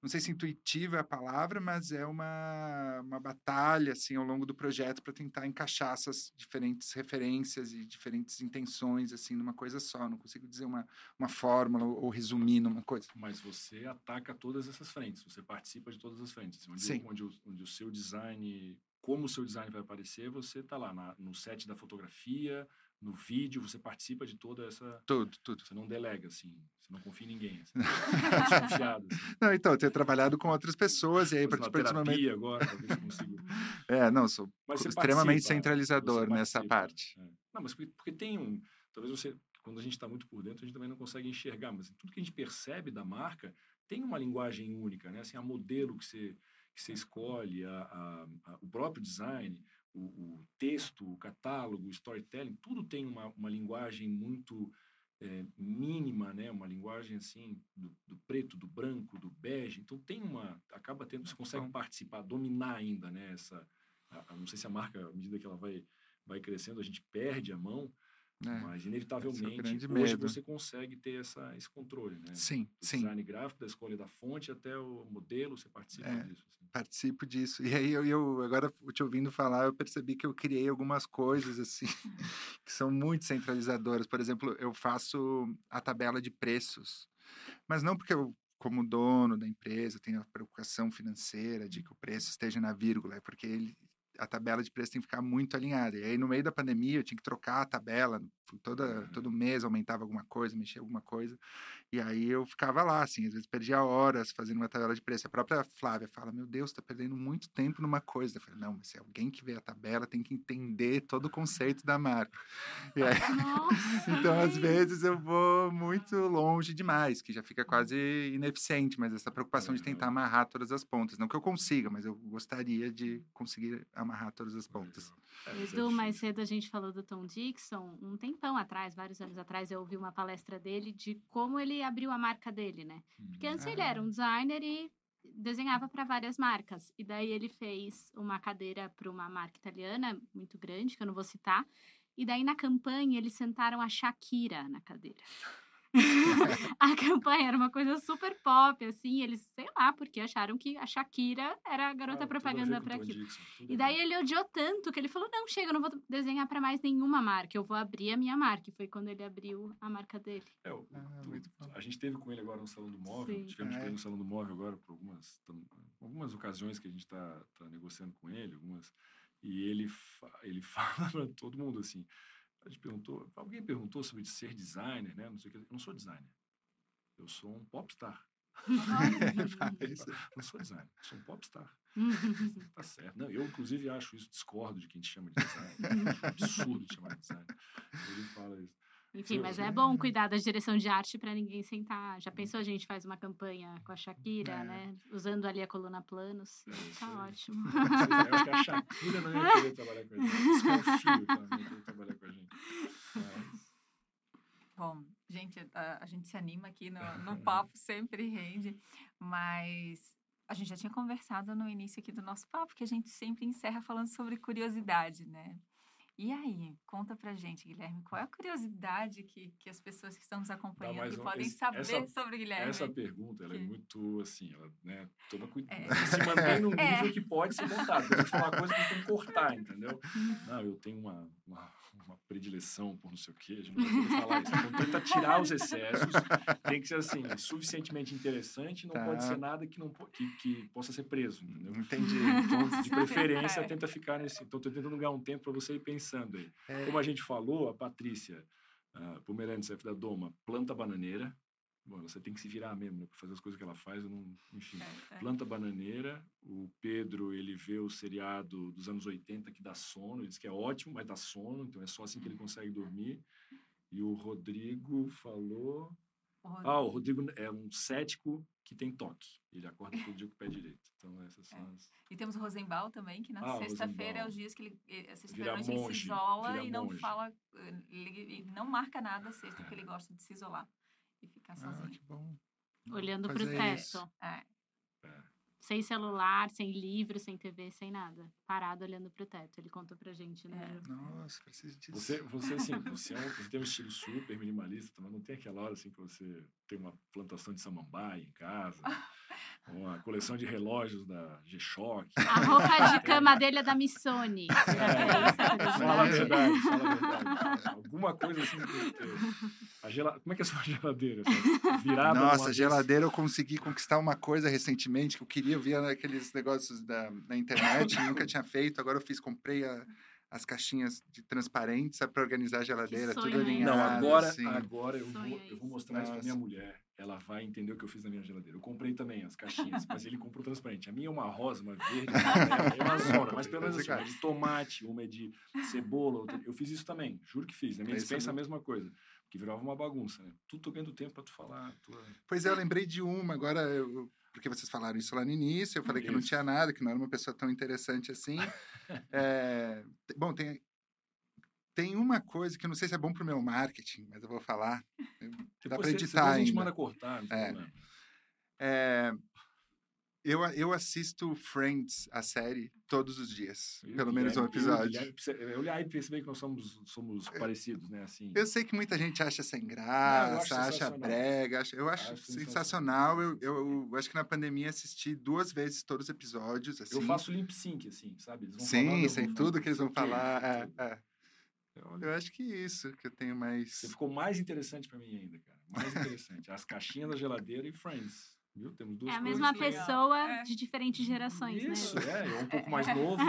não sei se intuitiva é a palavra, mas é uma, uma batalha assim ao longo do projeto para tentar encaixar essas diferentes referências e diferentes intenções assim numa coisa só. Não consigo dizer uma, uma fórmula ou, ou resumir numa coisa. Mas você ataca todas essas frentes, você participa de todas as frentes. Onde, Sim. onde, o, onde o seu design, como o seu design vai aparecer, você está lá na, no set da fotografia, no vídeo, você participa de toda essa. Tudo, tudo. Você não delega, assim. Você não confia em ninguém. Assim. Desconfiado. Assim. Não, então, eu tenho trabalhado com outras pessoas e aí, momento. agora, talvez eu consiga. É, não, sou extremamente participa, centralizador nessa parte. é. Não, mas porque, porque tem um. Talvez você. Quando a gente está muito por dentro, a gente também não consegue enxergar, mas tudo que a gente percebe da marca tem uma linguagem única, né? Assim, a modelo que você, que você escolhe, a, a- a- o próprio design, o, o texto, o catálogo, o storytelling, tudo tem uma, uma linguagem muito é, mínima, né? Uma linguagem assim do, do preto, do branco, do bege. Então tem uma, acaba tendo, você consegue Bom. participar, dominar ainda, né? Essa, a- a- não sei se a marca, à medida que ela vai vai crescendo, a gente perde a mão, né? mas inevitavelmente grande hoje medo. você consegue ter essa, esse controle, né? Sim, Do sim. design gráfico, da escolha da fonte até o modelo, você participa É. disso. assim. participo disso. E aí eu, eu agora te ouvindo falar, eu percebi que eu criei algumas coisas assim que são muito centralizadoras. Por exemplo, eu faço a tabela de preços, mas não porque eu como dono da empresa tenho a preocupação financeira de que o preço esteja na vírgula, é porque ele a tabela de preço tem que ficar muito alinhada. E aí, no meio da pandemia, eu tinha que trocar a tabela. Toda, todo mês aumentava alguma coisa, mexia alguma coisa. E aí eu ficava lá, assim, às vezes perdia horas fazendo uma tabela de preço. A própria Flávia fala: Meu Deus, tá perdendo muito tempo numa coisa. Eu falei: Não, mas se alguém que vê a tabela tem que entender todo o conceito da marca. Aí, então, às vezes, eu vou muito longe demais, que já fica quase ineficiente, mas essa preocupação de Uhum. tentar amarrar todas as pontas. Não que eu consiga, mas eu gostaria de conseguir amarrar todas as pontas. É, mas é Edu, mais difícil. cedo a gente falou do Tom Dixon. Um tempão atrás, vários anos atrás, eu ouvi uma palestra dele de como ele abriu a marca dele, né? Porque antes ele era um designer e desenhava para várias marcas. E daí ele fez uma cadeira para uma marca italiana muito grande, que eu não vou citar. E daí na campanha eles sentaram a Shakira na cadeira. a campanha era uma coisa super pop, assim. Eles, sei lá, porque acharam que a Shakira era a garota Ah, propaganda com para aquilo. Dixon, E daí ver. ele odiou tanto que ele falou: não, chega, eu não vou desenhar para mais nenhuma marca, eu vou abrir a minha marca. E foi quando ele abriu a marca dele. É, o- Ah, o- a gente teve com ele agora no Salão do Móvel, Sim. tivemos com Ah, ele é? no Salão do Móvel agora por algumas, tam- algumas ocasiões que a gente está negociando com ele, algumas, e ele, fa- ele fala para todo mundo assim, a gente perguntou, alguém perguntou sobre ser designer, né, não sei o que, eu não sou designer, eu sou um popstar, não sou designer, eu sou um popstar, tá certo, não, eu inclusive acho isso, discordo de quem te chama de designer, acho um absurdo de chamar de designer, ele fala isso. Enfim, mas é bom cuidar da direção de arte para ninguém sentar. Já pensou a gente faz uma campanha com a Shakira, É. né? Usando ali a coluna planos. É, isso Tá ótimo. Eu acho que a Shakira não ia querer trabalhar com a gente. Desconfio que ela não ia querer trabalhar com a gente. Mas, Bom, gente, a, a gente se anima aqui no, no papo, sempre rende, mas a gente já tinha conversado no início aqui do nosso papo, que a gente sempre encerra falando sobre curiosidade, né? E aí, conta pra gente, Guilherme, qual é a curiosidade que, que as pessoas que estão nos acompanhando que um- podem esse- saber essa- sobre o Guilherme? essa pergunta, ela é Que- muito, assim, ela, né, toma cuidado. É. Se mantém num É. nível que pode ser montado. Eu vou falar coisa que tem que cortar, entendeu? Não, eu tenho uma, uma, uma predileção por não sei o quê, a gente não vai falar isso. Então, tenta tirar os excessos. Tem que ser, assim, suficientemente interessante, não Tá. pode ser nada que, não, que, que possa ser preso, entendeu? Entendi. Então, de preferência, É. tenta ficar nesse. Então, estou tentando ganhar um tempo para você ir pensando aí. É. Como a gente falou, a Patrícia uh, Pomerantz F da Doma planta bananeira. Bom, você tem que se virar mesmo, né? Para fazer as coisas que ela faz, eu não. Enfim. É, é. Planta bananeira. O Pedro, ele vê o seriado dos anos 80 que dá sono. Ele diz que é ótimo, mas dá sono. Então, é só assim que ele consegue dormir. E o Rodrigo falou. O Rodrigo- Ah, o Rodrigo é um cético que tem toque. Ele acorda todo dia com o pé direito. Então, essas são as. E temos o Rosenbaum também, que na Ah, o sexta-feira é os dias que ele. eh, sexta-feira ele se isola e não monge. fala. eh, Ele, não marca nada sexta, porque ele gosta de se isolar e ficar Ah, sozinho. que bom. Olhando para o teto. isso. É. Sem celular, sem livro, sem TV, sem nada. Parado olhando para o teto. Ele contou pra gente, né? É. Nossa, preciso disso. Você, você assim, você, é um, você tem um estilo super minimalista, mas não tem aquela hora assim que você tem uma plantação de samambaia em casa, uma coleção de relógios da G-Shock. A roupa de cama dele é da Missoni. É, fala a verdade, fala a verdade. Alguma coisa assim. A gela... Como é que é a sua geladeira? Virada Nossa, vez- geladeira eu consegui conquistar uma coisa recentemente que eu queria, eu via naqueles negócios da, na internet, nunca tinha feito. Agora eu fiz, comprei a- as caixinhas de transparentes para organizar a geladeira, tudo alinhado. Não, agora, assim. agora eu, vou, Sonho eu vou mostrar isso pra Nossa. minha mulher. Ela vai entender o que eu fiz na minha geladeira. Eu comprei também as caixinhas, mas ele comprou transparente. A minha é uma rosa, uma verde, uma é uma zona, mas pelo menos assim, uma é de tomate, uma é de cebola. Outra... Eu fiz isso também, juro que fiz. Na minha dispensa a mesma coisa. Que virava uma bagunça, né? Tu tô ganhando tempo para tu falar. Tua... Pois é, eu lembrei de uma, agora eu, porque vocês falaram isso lá no início, eu falei isso. que não tinha nada, que não era uma pessoa tão interessante assim. é, bom, tem, tem uma coisa que eu não sei se é bom para o meu marketing, mas eu vou falar. Dá para editar ainda. a gente manda cortar. É. É, eu, eu assisto Friends, a série, todos os dias. Eu, pelo menos um episódio. Eu olhar e perceber que nós somos, somos é. parecidos, né? Assim. Eu sei que muita gente acha sem graça, não, acha brega. Acha, eu acho, acho sensacional. Eu, eu, eu, acho que na pandemia assisti duas vezes todos os episódios. Assim. Eu faço lip sync, assim, sabe? Sim, sei tudo que eles vão falar. É, é. Eu acho que isso que eu tenho mais. Você ficou mais interessante para mim ainda, cara. Mais interessante. As caixinhas da geladeira e Friends. Viu? Temos duas É a mesma pessoa é. de diferentes gerações, isso, né? Isso, é. Eu um pouco mais novo. um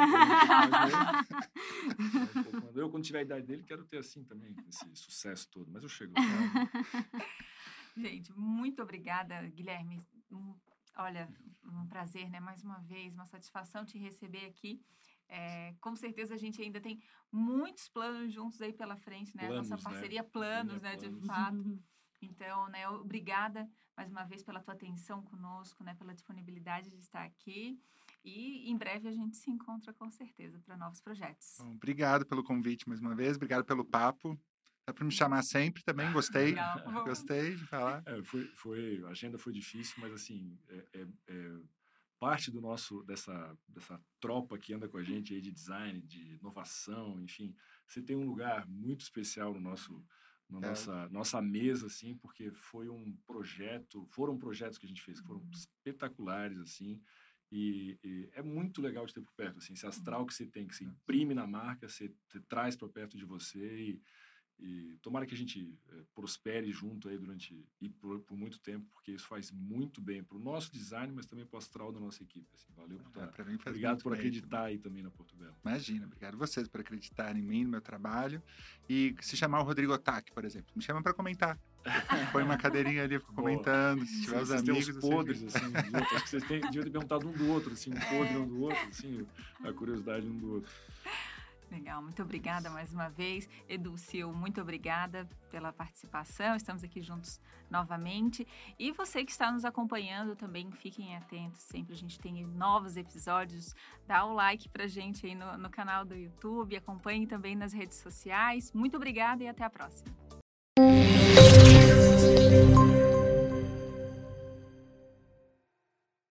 novo. eu, quando tiver a idade dele, quero ter assim também, esse sucesso todo. Mas eu chego. Gente, muito obrigada, Guilherme. Olha, um prazer, né? Mais uma vez, uma satisfação te receber aqui. É, com certeza a gente ainda tem muitos planos juntos aí pela frente, né? Planos, nossa né? parceria, né? planos, né? Planos. De fato. Então, né? Obrigada mais uma vez pela tua atenção conosco, né? Pela disponibilidade de estar aqui. E em breve a gente se encontra com certeza para novos projetos. Bom, obrigado pelo convite mais uma vez, obrigado pelo papo. Dá para me chamar sempre também, gostei. Legal. Gostei de falar. É, foi, foi, a agenda foi difícil, mas assim, é, é, é parte do nosso dessa dessa tropa que anda com a gente aí de design, de inovação, enfim, você tem um lugar muito especial no nosso na é. nossa nossa mesa assim, porque foi um projeto, foram projetos que a gente fez que foram uhum. espetaculares assim. E, e, é muito legal de ter por perto, assim, esse astral que você tem, que se imprime na marca, você, você traz para perto de você e, e tomara que a gente é, prospere junto aí durante e por, por, muito tempo, porque isso faz muito bem para o nosso design, mas também para o astral da nossa equipe. Assim, valeu por estar. É, faz obrigado por acreditar aí também na Portugal. Imagina, obrigado vocês por acreditarem em mim, no meu trabalho. E se chamar o Rodrigo Otac, por exemplo, me chama para comentar. Põe uma cadeirinha ali comentando, se tiver os amigos. Os podres, assim, outros. Acho que vocês têm, deviam ter perguntado um do outro, assim, um podre um do outro, assim, a curiosidade um do outro. Legal, muito obrigada mais uma vez. Edu Sil, muito obrigada pela participação. Estamos aqui juntos novamente. E você que está nos acompanhando também, fiquem atentos. Sempre a gente tem novos episódios. Dá o like pra gente aí no, no canal do YouTube. Acompanhe também nas redes sociais. Muito obrigada e até a próxima.